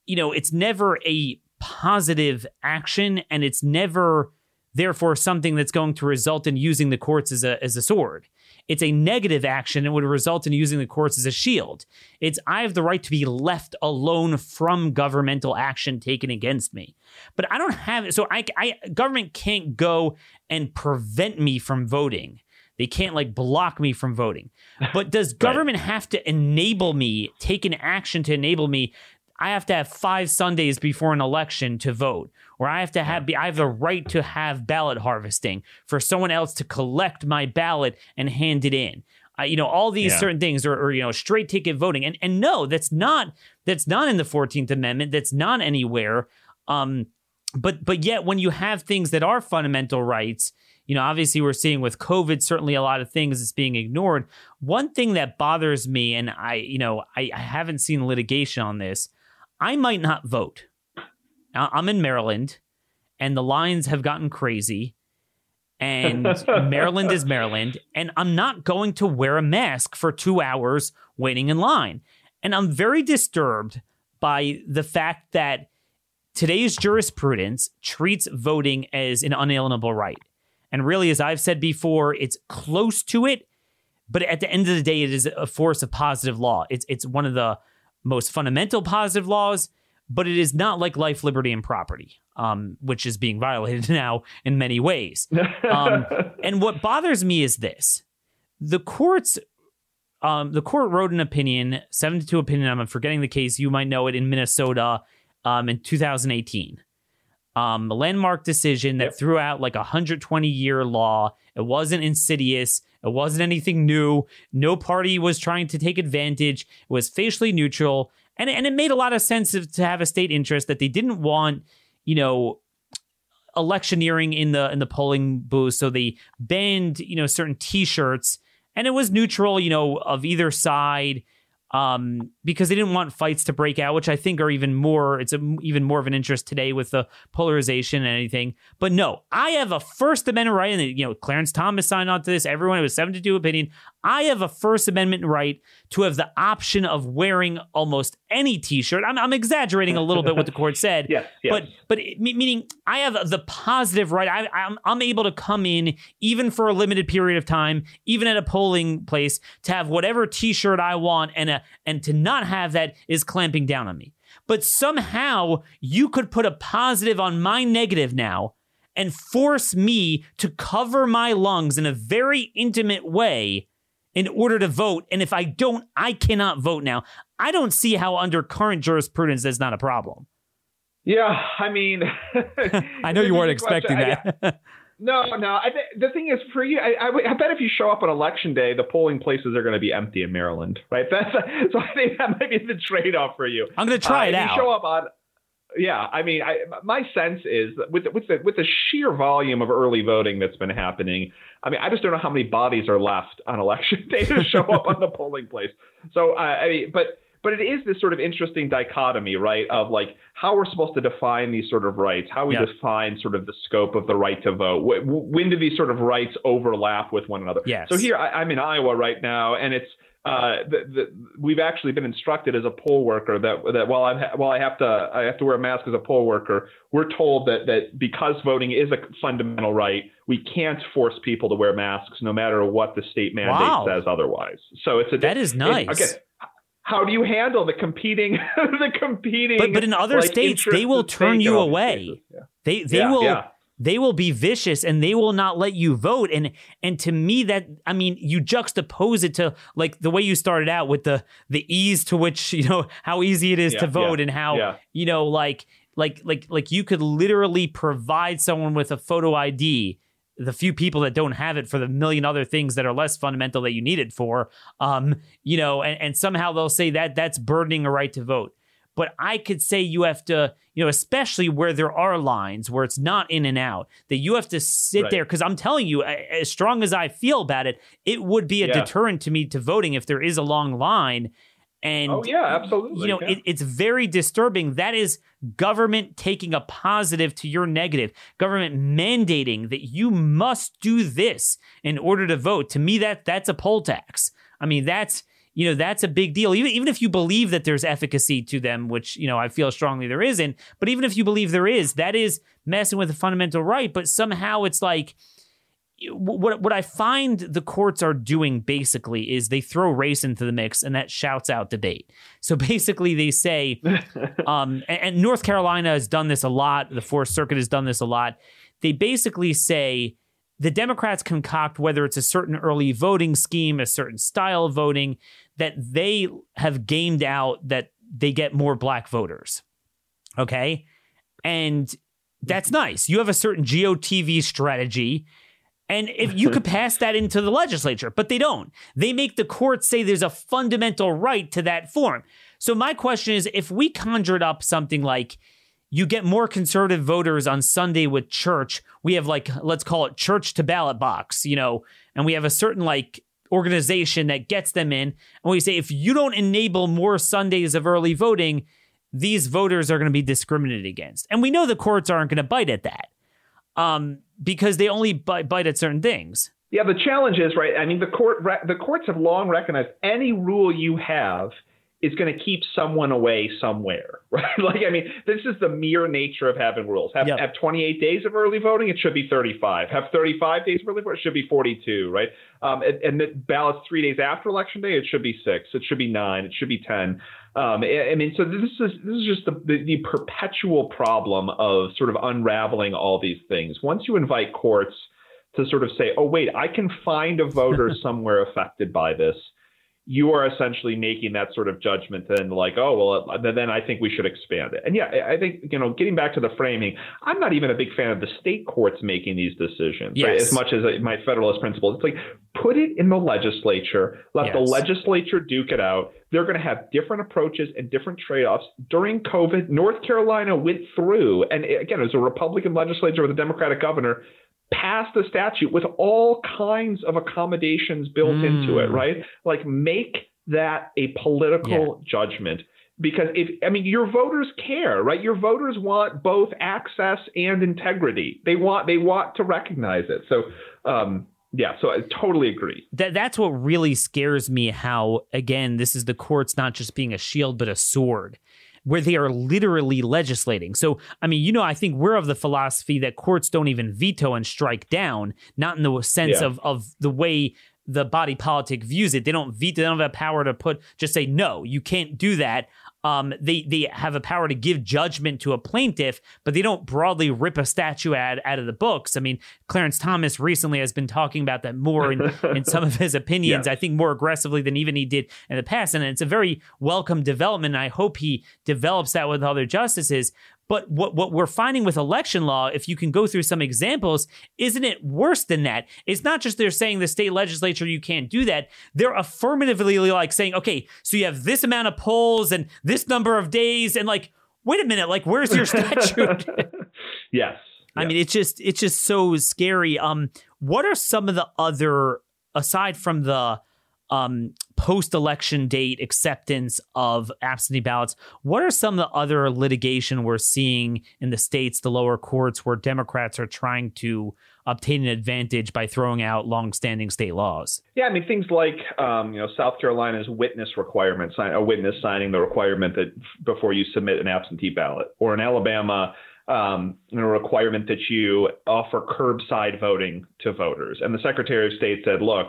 you know, it's never a positive action and it's never therefore something that's going to result in using the courts as a as a sword. It's a negative action and would result in using the courts as a shield. It's I have the right to be left alone from governmental action taken against me. But I don't have it. So I, I government can't go and prevent me from voting. They can't like block me from voting. But does government have to enable me, take an action to enable me? I have to have five Sundays before an election to vote, or I have to have I have the right to have ballot harvesting for someone else to collect my ballot and hand it in. Uh, you know all these Yeah. certain things, or, or you know straight ticket voting, and and no, that's not that's not in the Fourteenth Amendment. That's not anywhere. Um, but but yet when you have things that are fundamental rights you know obviously we're seeing with covid certainly a lot of things is being ignored. One thing that bothers me and i you know i, I haven't seen litigation on this i might not vote. I'm in maryland and the lines have gotten crazy and maryland is maryland and i'm not going to wear a mask for two hours waiting in line. And i'm very disturbed by the fact that today's jurisprudence treats voting as an unalienable right. And really, as I've said before, it's close to it, but at the end of the day, it is a force of positive law. It's it's one of the most fundamental positive laws, but it is not like life, liberty, and property, um, which is being violated now in many ways. Um, and what bothers me is this: the courts, um, the court wrote an opinion, seven to two opinion. I'm forgetting the case. You might know it in Minnesota, um, in 2018. Um, landmark decision that Yep. threw out like a 120 year law. It wasn't insidious. It wasn't anything new. No party was trying to take advantage. It was facially neutral, and and it made a lot of sense to have a state interest that they didn't want, you know, electioneering in the in the polling booth. So they banned you know certain T-shirts, and it was neutral, you know, of either side, um, because they didn't want fights to break out, which I think are even more. It's a, even more of an interest today with the polarization and anything. But no, I have a First Amendment right, and you know, Clarence Thomas signed on to this. Everyone, it was seven to two opinion. I have a First Amendment right to have the option of wearing almost any T-shirt. I'm, I'm exaggerating a little bit what the court said, Yes, yes. but but it, meaning I have the positive right. I, I'm I'm able to come in even for a limited period of time, even at a polling place, to have whatever T-shirt I want, and a, and to not have that is clamping down on me. But somehow you could put a positive on my negative now and force me to cover my lungs in a very intimate way in order to vote. And if I don't, I cannot vote now. I don't see how under current jurisprudence that's not a problem. yeah, I mean, I know you weren't It's a good expecting question. I- that. No, no. I th- the thing is, for you, I, I, I bet if you show up on election day, the polling places are going to be empty in Maryland, right? That's so. I think that might be the trade-off for you. I'm going to try Uh, it out. You show up on. Yeah, I mean, I, my sense is that with the, with the with the sheer volume of early voting that's been happening. I mean, I just don't know how many bodies are left on election day to show up on the polling place. So, uh, I mean, but but it is this sort of interesting dichotomy, right? Of like how we're supposed to define these sort of rights, how we define sort of the scope of the right to vote. Wh- wh- When do these sort of rights overlap with one another? Yes. So here I, I'm in Iowa right now, and it's uh, the, the, we've actually been instructed as a poll worker that that while I while I have to I have to wear a mask as a poll worker, we're told that that because voting is a fundamental right, we can't force people to wear masks no matter what the state mandate Wow. says otherwise. So it's a That is it- nice. again, how do you handle the competing the competing? But but in other like, states, they will turn you away. Yeah. They they Yeah, will yeah. They will be vicious and they will not let you vote. And and to me that i mean you juxtapose it to like the way you started out with the the ease to which you know how easy it is Yeah, to vote yeah, and how yeah. you know like like like like you could literally provide someone with a photo id the few people that don't have it for the million other things that are less fundamental that you need it for. Um you know and, and somehow they'll say that that's burdening a right to vote but I could say you have to, you know, especially where there are lines where it's not in and out, that you have to sit Right. there. Because I'm telling you, as strong as I feel about it, it would be a Yeah. deterrent to me to voting if there is a long line. And Oh yeah, absolutely. you know, yeah. it, it's very disturbing. That is government taking a positive to your negative, government mandating that you must do this in order to vote. To me, that that's a poll tax. I mean, that's you know that's a big deal. Even even if you believe that there's efficacy to them, which you know I feel strongly there isn't. But even if you believe there is, that is messing with a fundamental right. But somehow it's like what what I find the courts are doing basically is they throw race into the mix and that shouts out debate. So basically they say, um, and, and North Carolina has done this a lot. The Fourth Circuit has done this a lot. They basically say the Democrats concoct whether it's a certain early voting scheme, a certain style of voting that they have gamed out that they get more black voters. Okay, and that's nice. You have a certain GOTV strategy. And if you could pass that into the legislature, but they don't. They make the courts say there's a fundamental right to that form. So my question is if we conjured up something like you get more conservative voters on Sunday with church, we have like let's call it church to ballot box, you know, and we have a certain like organization that gets them in and we say if you don't enable more Sundays of early voting, these voters are going to be discriminated against. And we know the courts aren't going to bite at that. Um, because they only bite, bite at certain things. Yeah, the challenge is right. I mean, the court the courts have long recognized any rule you have is going to keep someone away somewhere, right? Like, I mean, this is the mere nature of having rules. Have, Yep. have 28 days of early voting, it should be 35. Have 35 days of early voting, it should be 42, right? Um, and, and the ballots three days after election day, it should be six, it should be nine, it should be 10. Um, I I mean, so this is this is just the, the, the perpetual problem of sort of unraveling all these things. Once you invite courts to sort of say, oh, wait, I can find a voter somewhere affected by this, you are essentially making that sort of judgment and like, oh, well, uh, then I think we should expand it. And yeah, I think, you know, getting back to the framing, I'm not even a big fan of the state courts making these decisions, right? As much as my federalist principles, it's like, put it in the legislature, let the legislature duke it out. They're going to have different approaches and different trade offs. During COVID, North Carolina went through, and again, it was a Republican legislature with a Democratic governor, passed a statute with all kinds of accommodations built into it, Mm. right? Like make that a political judgment. Because if I mean your voters care, right? Your voters want both access and integrity. They want they want to recognize it. So um yeah, so I totally agree. That that's what really scares me. How again, this is the courts not just being a shield but a sword, where they are literally legislating. So I mean, you know, I think we're of the philosophy that courts don't even veto and strike down, not in the sense Yeah. of of the way the body politic views it. They don't veto. They don't have a power to put just say no, you can't do that. Um, they they have a power to give judgment to a plaintiff, but they don't broadly rip a statue out, out of the books. I mean, Clarence Thomas recently has been talking about that more in, in some of his opinions. Yeah. I think more aggressively than even he did in the past, and it's a very welcome development. And I hope he develops that with other justices. But what, what we're finding with election law, if you can go through some examples, isn't it worse than that? It's not just they're saying the state legislature you can't do that. They're affirmatively like saying, okay, so you have this amount of polls and this number of days, and like, wait a minute, like, where's your statute? yes. I mean, it's just it's just so scary. Um, what are some of the other aside from the um post-election date acceptance of absentee ballots? What are some of the other litigation we're seeing in the states, the lower courts, where Democrats are trying to obtain an advantage by throwing out long-standing state laws? Yeah, I mean things like um, you know South Carolina's witness requirement, a witness signing the requirement that before you submit an absentee ballot, or in Alabama, um, a requirement that you offer curbside voting to voters. And the Secretary of State said, look.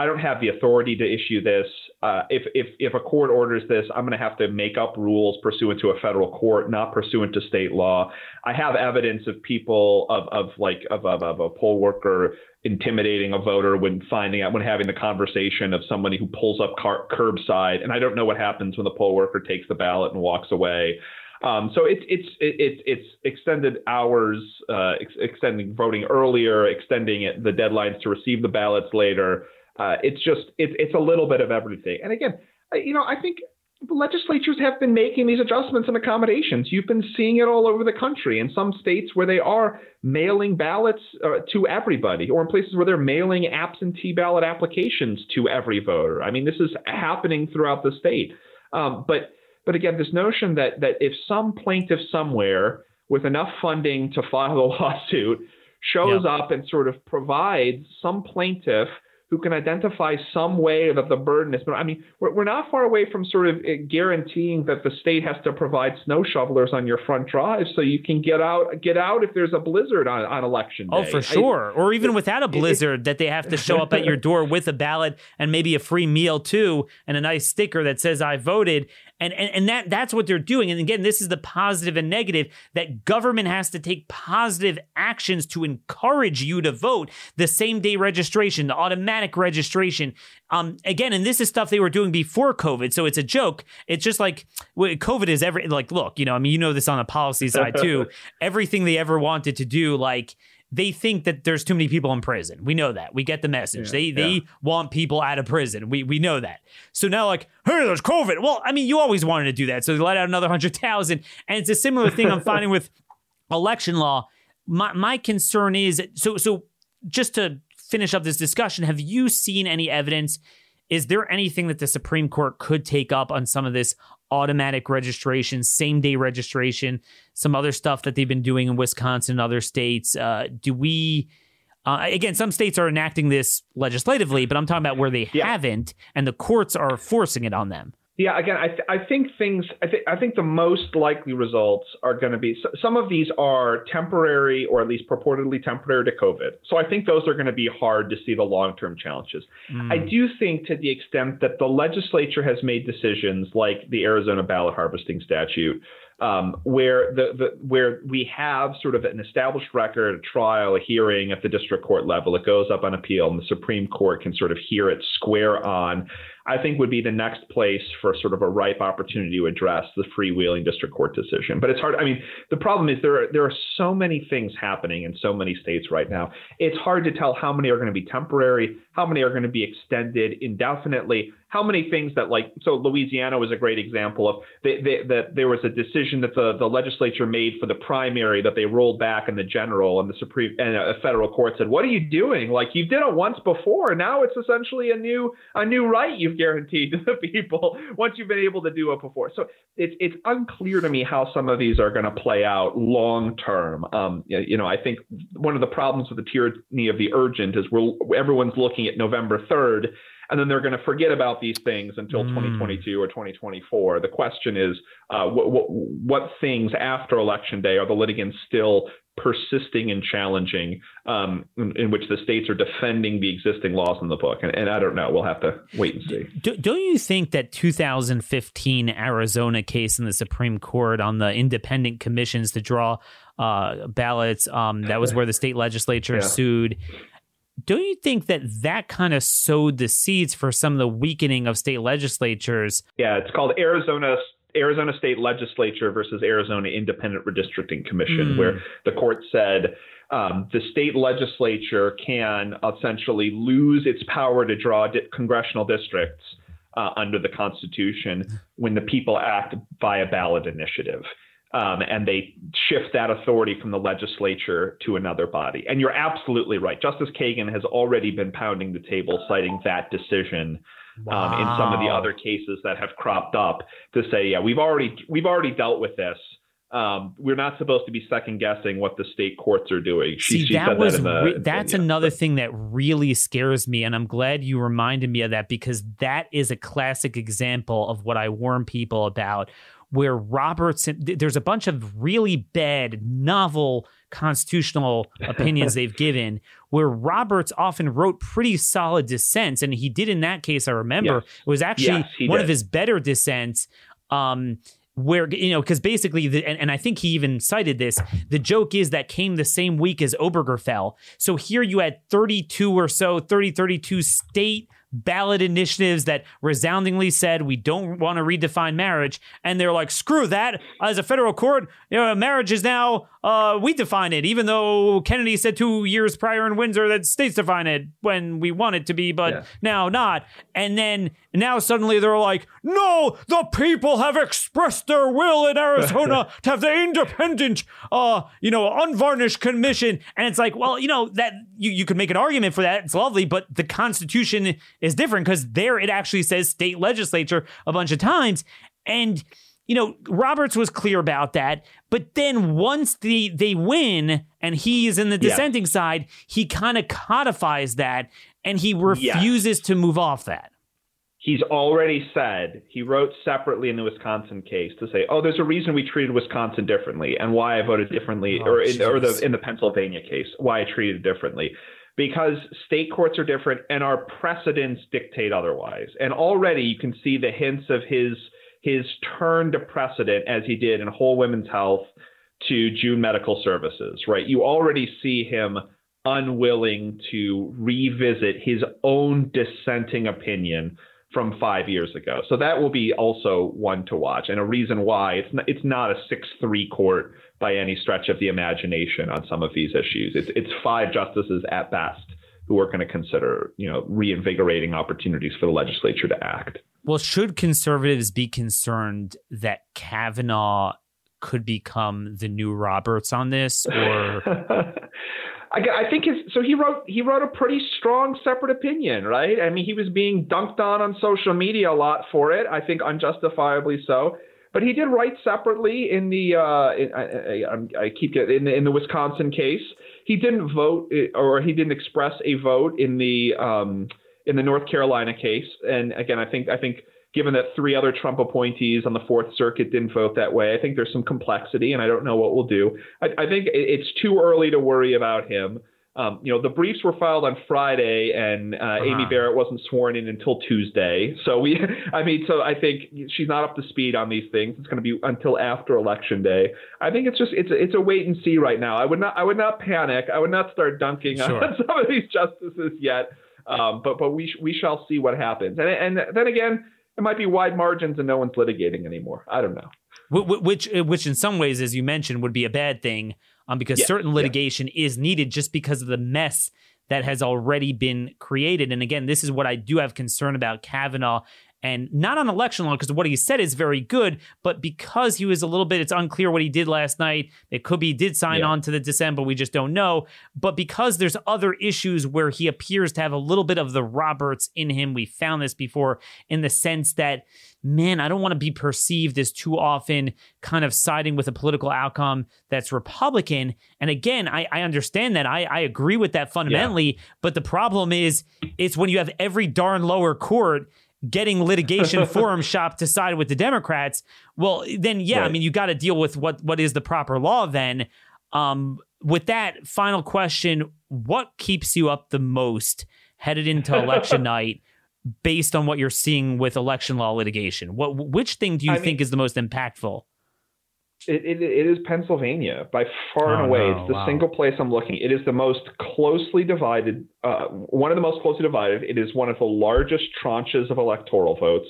I don't have the authority to issue this. Uh, if, if, if a court orders this, I'm going to have to make up rules pursuant to a federal court, not pursuant to state law. I have evidence of people of, of like of, of, of a poll worker intimidating a voter when finding out when having the conversation of somebody who pulls up car, curbside, and I don't know what happens when the poll worker takes the ballot and walks away. Um, so it's it's it's it's extended hours, uh, ex- extending voting earlier, extending it, the deadlines to receive the ballots later. Uh, it's just it's it's a little bit of everything. And again, you know, I think legislatures have been making these adjustments and accommodations. You've been seeing it all over the country in some states where they are mailing ballots uh, to everybody, or in places where they're mailing absentee ballot applications to every voter. I mean, this is happening throughout the state. Um, but but again, this notion that that if some plaintiff somewhere with enough funding to file a lawsuit shows yep. up and sort of provides some plaintiff who can identify some way that the burden is. But I mean, we're, we're not far away from sort of uh, guaranteeing that the state has to provide snow shovelers on your front drive so you can get out get out if there's a blizzard on, on election oh, day. Oh, for sure. I, or even without a blizzard, it, that they have to show up at your door with a ballot and maybe a free meal too, and a nice sticker that says I voted. And, and and that that's what they're doing. And again, this is the positive and negative that government has to take positive actions to encourage you to vote. The same day registration, the automatic registration. Um, again, and this is stuff they were doing before COVID, so it's a joke. It's just like COVID is every like look, you know, I mean, you know this on the policy side too. Everything they ever wanted to do, like they think that there's too many people in prison. We know that. We get the message. Yeah, they yeah. they want people out of prison. We we know that. So now like, hey, there's COVID. Well, I mean, you always wanted to do that. So they let out another hundred thousand. And it's a similar thing I'm finding with election law. My my concern is so so just to finish up this discussion, have you seen any evidence? Is there anything that the Supreme Court could take up on some of this automatic registration, same day registration, some other stuff that they've been doing in Wisconsin and other states. Uh, do we? Uh, again, some states are enacting this legislatively, but I'm talking about where they yeah. haven't, and the courts are forcing it on them. Yeah, again, I, th- I think things. I think I think the most likely results are going to be some of these are temporary or at least purportedly temporary to COVID. So I think those are going to be hard to see the long term challenges. Mm. I do think to the extent that the legislature has made decisions like the Arizona ballot harvesting statute, um, where the, the where we have sort of an established record, a trial, a hearing at the district court level, it goes up on appeal, and the Supreme Court can sort of hear it square on I think would be the next place for sort of a ripe opportunity to address the freewheeling district court decision. But it's hard. I mean, the problem is there are, there are so many things happening in so many states right now. It's hard to tell how many are going to be temporary, how many are going to be extended indefinitely, how many things that like so Louisiana was a great example of that there was a decision that the, the legislature made for the primary that they rolled back in the general and the supreme and a federal court said what are you doing? Like you did it once before. Now it's essentially a new a new right you've guaranteed to the people once you've been able to do it before. So it's it's unclear to me how some of these are going to play out long term. Um, you know I think one of the problems with the tyranny of the urgent is we're everyone's looking at November 3rd and then they're going to forget about these things until mm. 2022 or 2024. The question is, uh, what, what, what, things after election day are the litigants still persisting and challenging, um, in, in, which the states are defending the existing laws in the book? And, and I don't know. We'll have to wait and see. Do, don't you think that 2015 Arizona case in the Supreme Court on the independent commissions to draw uh, ballots. Um, that was where the state legislature yeah. sued don't you think that that kind of sowed the seeds for some of the weakening of state legislatures? Yeah, it's called Arizona Arizona State Legislature versus Arizona Independent Redistricting Commission, mm. where the court said um, the state legislature can essentially lose its power to draw di- congressional districts uh, under the Constitution when the people act via ballot initiative um, and they shift that authority from the legislature to another body. And you're absolutely right. Justice Kagan has already been pounding the table, citing that decision wow. um, in some of the other cases that have cropped up to say, yeah, we've already we've already dealt with this. Um, we're not supposed to be second guessing what the state courts are doing. She, See, she that was that re- that's another thing that really scares me, and I'm glad you reminded me of that because that is a classic example of what I warn people about where Roberts, there's a bunch of really bad, novel constitutional opinions they've given, where Roberts often wrote pretty solid dissents. And he did in that case, I remember, yes. it was actually yes, one did. of his better dissents. Um, where you know because basically the, and, and, i think he even cited this the joke is that came the same week as obergefell so here you had 32 or so 30 32 state ballot initiatives that resoundingly said we don't want to redefine marriage, and they're like, screw that. As a federal court, you know, marriage is now uh, we define it, even though Kennedy said two years prior in Windsor that states define it when we want it to be, but yeah. now not. And then now suddenly they're like, no, the people have expressed their will in Arizona to have the independent, uh, you know, unvarnished commission. And it's like, well, you know, that you, you could make an argument for that. It's lovely, but the Constitution is different because there it actually says state legislature a bunch of times. And you know, Roberts was clear about that. But then once the they win and he is in the dissenting yeah. side, he kind of codifies that and he refuses yeah. to move off that. He's already said he wrote separately in the Wisconsin case to say, "Oh, there's a reason we treated Wisconsin differently, and why I voted differently, oh, or in, or the in the Pennsylvania case, why I treated it differently." because state courts are different and our precedents dictate otherwise. And already you can see the hints of his his turn to precedent as he did in Whole Women's Health to June Medical Services, right? You already see him unwilling to revisit his own dissenting opinion from five years ago. So that will be also one to watch, and a reason why it's not, it's not a six-three court by any stretch of the imagination on some of these issues. It's it's five justices at best who are going to consider you know reinvigorating opportunities for the legislature to act. Well, should conservatives be concerned that Kavanaugh could become the new Roberts on this, or? I, I, think his so he wrote he wrote a pretty strong separate opinion, right? I mean, he was being dunked on on social media a lot for it. I think unjustifiably so. But he did write separately in the uh, in, I, I, I, keep getting in the, in the Wisconsin case. He didn't vote or he didn't express a vote in the um, in the North Carolina case. And again, I think I think given that three other Trump appointees on the Fourth Circuit didn't vote that way, I think there's some complexity, and I don't know what we'll do. I, I think it's too early to worry about him. Um, you know, the briefs were filed on Friday, and uh, uh-huh. Amy Barrett wasn't sworn in until Tuesday. So we, I mean, so I think she's not up to speed on these things. It's going to be until after Election Day. I think it's just it's a, it's a wait and see right now. I would not I would not panic. I would not start dunking sure. on some of these justices yet. Um, but but we we shall see what happens. And and then again, it might be wide margins and no one's litigating anymore. I don't know. Which which in some ways, as you mentioned, would be a bad thing, um, because yeah, certain litigation yeah. is needed just because of the mess that has already been created. And again, this is what I do have concern about Kavanaugh and not on election law because what he said is very good, but because he was a little bit, it's unclear what he did last night. It could be he did sign yeah. on to the dissent, but we just don't know. But because there's other issues where he appears to have a little bit of the Roberts in him, we found this before in the sense that, man, I don't want to be perceived as too often kind of siding with a political outcome that's Republican. And again, I, I understand that. I, I agree with that fundamentally. Yeah. But the problem is, it's when you have every darn lower court getting litigation forum shop to side with the Democrats, well, then yeah, right. I mean, you got to deal with what what is the proper law then. Um, with that final question, what keeps you up the most headed into election night? Based on what you're seeing with election law litigation, what which thing do you I think mean, is the most impactful? It, it, it is Pennsylvania by far and oh, away. No. It's the wow. single place I'm looking. It is the most closely divided, uh, one of the most closely divided. It is one of the largest tranches of electoral votes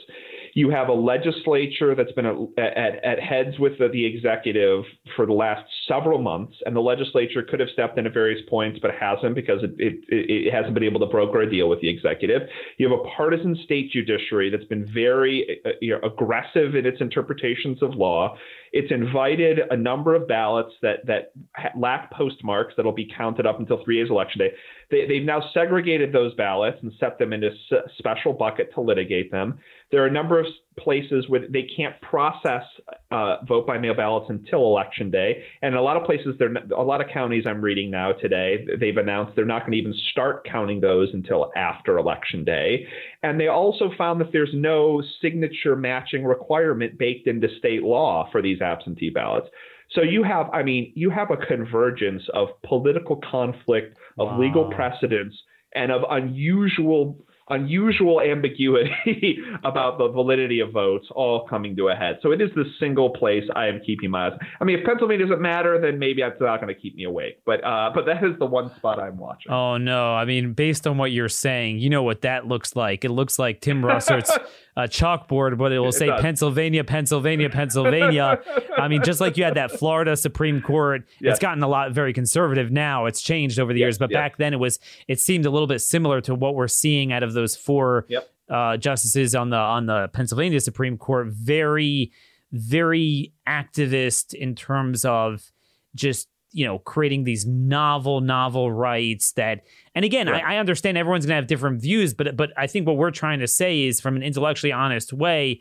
you have a legislature that's been at, at, at heads with the, the, executive for the last several months, and the legislature could have stepped in at various points, but hasn't because it, it, it hasn't been able to broker a deal with the executive. You have a partisan state judiciary that's been very uh, you know, aggressive in its interpretations of law. It's invited a number of ballots that that lack postmarks that'll be counted up until three days election day. They, have now segregated those ballots and set them into a special bucket to litigate them. There are a number of places where they can't process uh, vote by mail ballots until election day, and a lot of places, there, a lot of counties I'm reading now today, they've announced they're not going to even start counting those until after election day. And they also found that there's no signature matching requirement baked into state law for these absentee ballots. So you have, I mean, you have a convergence of political conflict, of wow. legal precedents, and of unusual unusual ambiguity about the validity of votes all coming to a head. So it is the single place I am keeping my eyes. I mean, if Pennsylvania doesn't matter, then maybe it's not going to keep me awake. But uh, but that is the one spot I'm watching. Oh no! I mean, based on what you're saying, you know what that looks like. It looks like Tim Russert's uh, chalkboard, but it will say Pennsylvania, Pennsylvania, Pennsylvania. I mean, just like you had that Florida Supreme Court, yes. it's gotten a lot very conservative now. It's changed over the yes, years, but yes. back then it was it seemed a little bit similar to what we're seeing out of those four yep. uh, justices on the on the Pennsylvania Supreme Court. Very, very activist in terms of just you know creating these novel novel rights that and again I, I, understand everyone's going to have different views but but i think what we're trying to say is from an intellectually honest way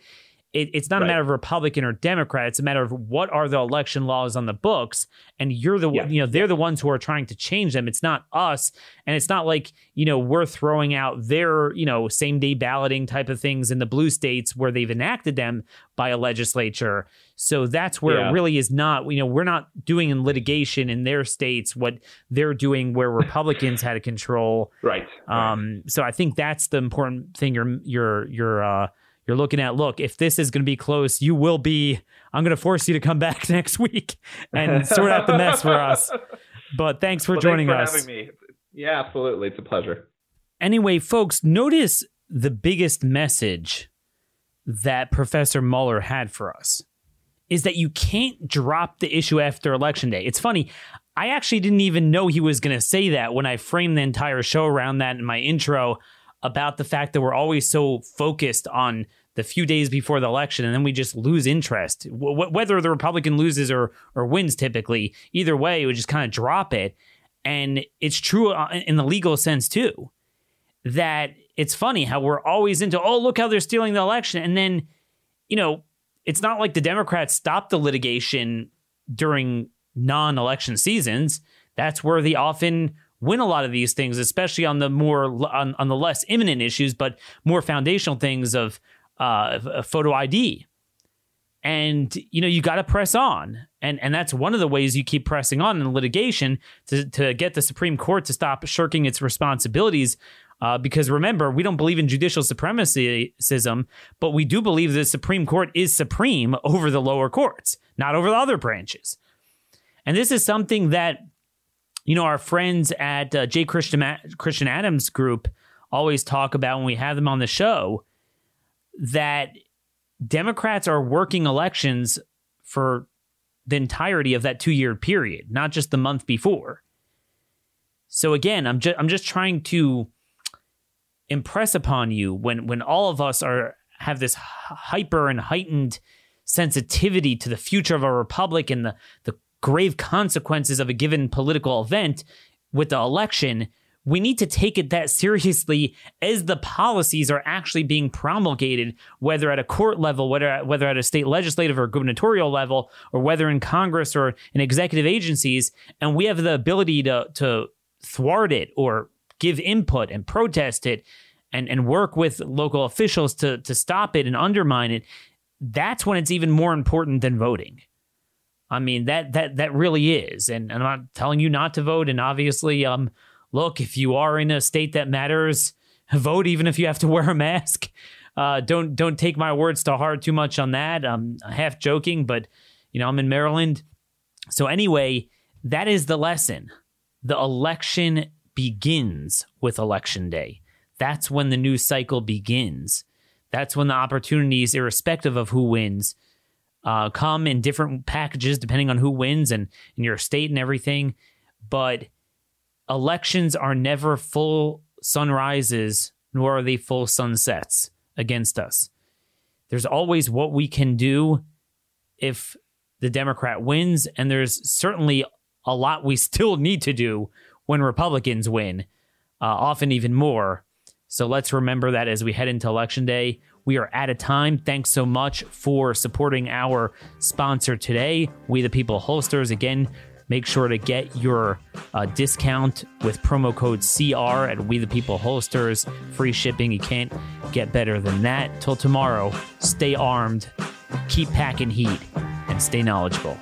it, it's not right. a matter of Republican or Democrat. It's a matter of what are the election laws on the books, and you're the yeah. you know they're the ones who are trying to change them. It's not us, and it's not like you know we're throwing out their you know same day balloting type of things in the blue states where they've enacted them by a legislature. So that's where yeah. it really is not. You know we're not doing in litigation in their states what they're doing where Republicans had a control. Right. Um. So I think that's the important thing. You're you're you're uh you're looking at look if this is going to be close you will be i'm going to force you to come back next week and sort out the mess for us. But thanks for well, joining thanks for us. having me. yeah absolutely. It's a pleasure. Anyway folks notice the biggest message that professor Muller had for us is that you can't drop the issue after election day. It's funny i actually didn't even know he was going to say that when i framed the entire show around that in my intro about the fact that we're always so focused on the few days before the election, and then we just lose interest. W- whether the Republican loses or or wins, typically, either way, we just kind of drop it. And it's true uh, in the legal sense too. That it's funny how we're always into, oh, look how they're stealing the election, and then, you know, it's not like the Democrats stopped the litigation during non-election seasons. That's where they often win a lot of these things, especially on the more on, on the less imminent issues, but more foundational things of uh, photo ID. And you know you got to press on, and and that's one of the ways you keep pressing on in litigation to to get the Supreme Court to stop shirking its responsibilities. Uh, because remember, we don't believe in judicial supremacism, but we do believe the Supreme Court is supreme over the lower courts, not over the other branches. And this is something that you know, our friends at uh, J. Christian, Christian Adams Group always talk about when we have them on the show that Democrats are working elections for the entirety of that two year period, not just the month before. So again, I'm just I'm just trying to impress upon you when when all of us are have this hyper and heightened sensitivity to the future of our republic and the the grave consequences of a given political event with the election, we need to take it that seriously as the policies are actually being promulgated, whether at a court level, whether at, whether at a state legislative or gubernatorial level, or whether in Congress or in executive agencies, and we have the ability to to thwart it or give input and protest it and, and work with local officials to to stop it and undermine it. That's when it's even more important than voting. I mean that that that really is, and, and I'm not telling you not to vote. And obviously, um, look, if you are in a state that matters, vote even if you have to wear a mask. Uh, don't don't take my words to heart too much on that. I'm half joking, but you know I'm in Maryland, so anyway, that is the lesson. The election begins with election day. That's when the new cycle begins. That's when the opportunities, irrespective of who wins, uh, come in different packages depending on who wins and in your state and everything. But elections are never full sunrises, nor are they full sunsets against us. There's always what we can do if the Democrat wins, and there's certainly a lot we still need to do when Republicans win, uh, often even more. So let's remember that as we head into election day, We are out of time. Thanks so much for supporting our sponsor today, We the People Holsters. Again, make sure to get your uh, discount with promo code CR at We the People Holsters. Free shipping. You can't get better than that. Till tomorrow, stay armed, keep packing heat, and stay knowledgeable.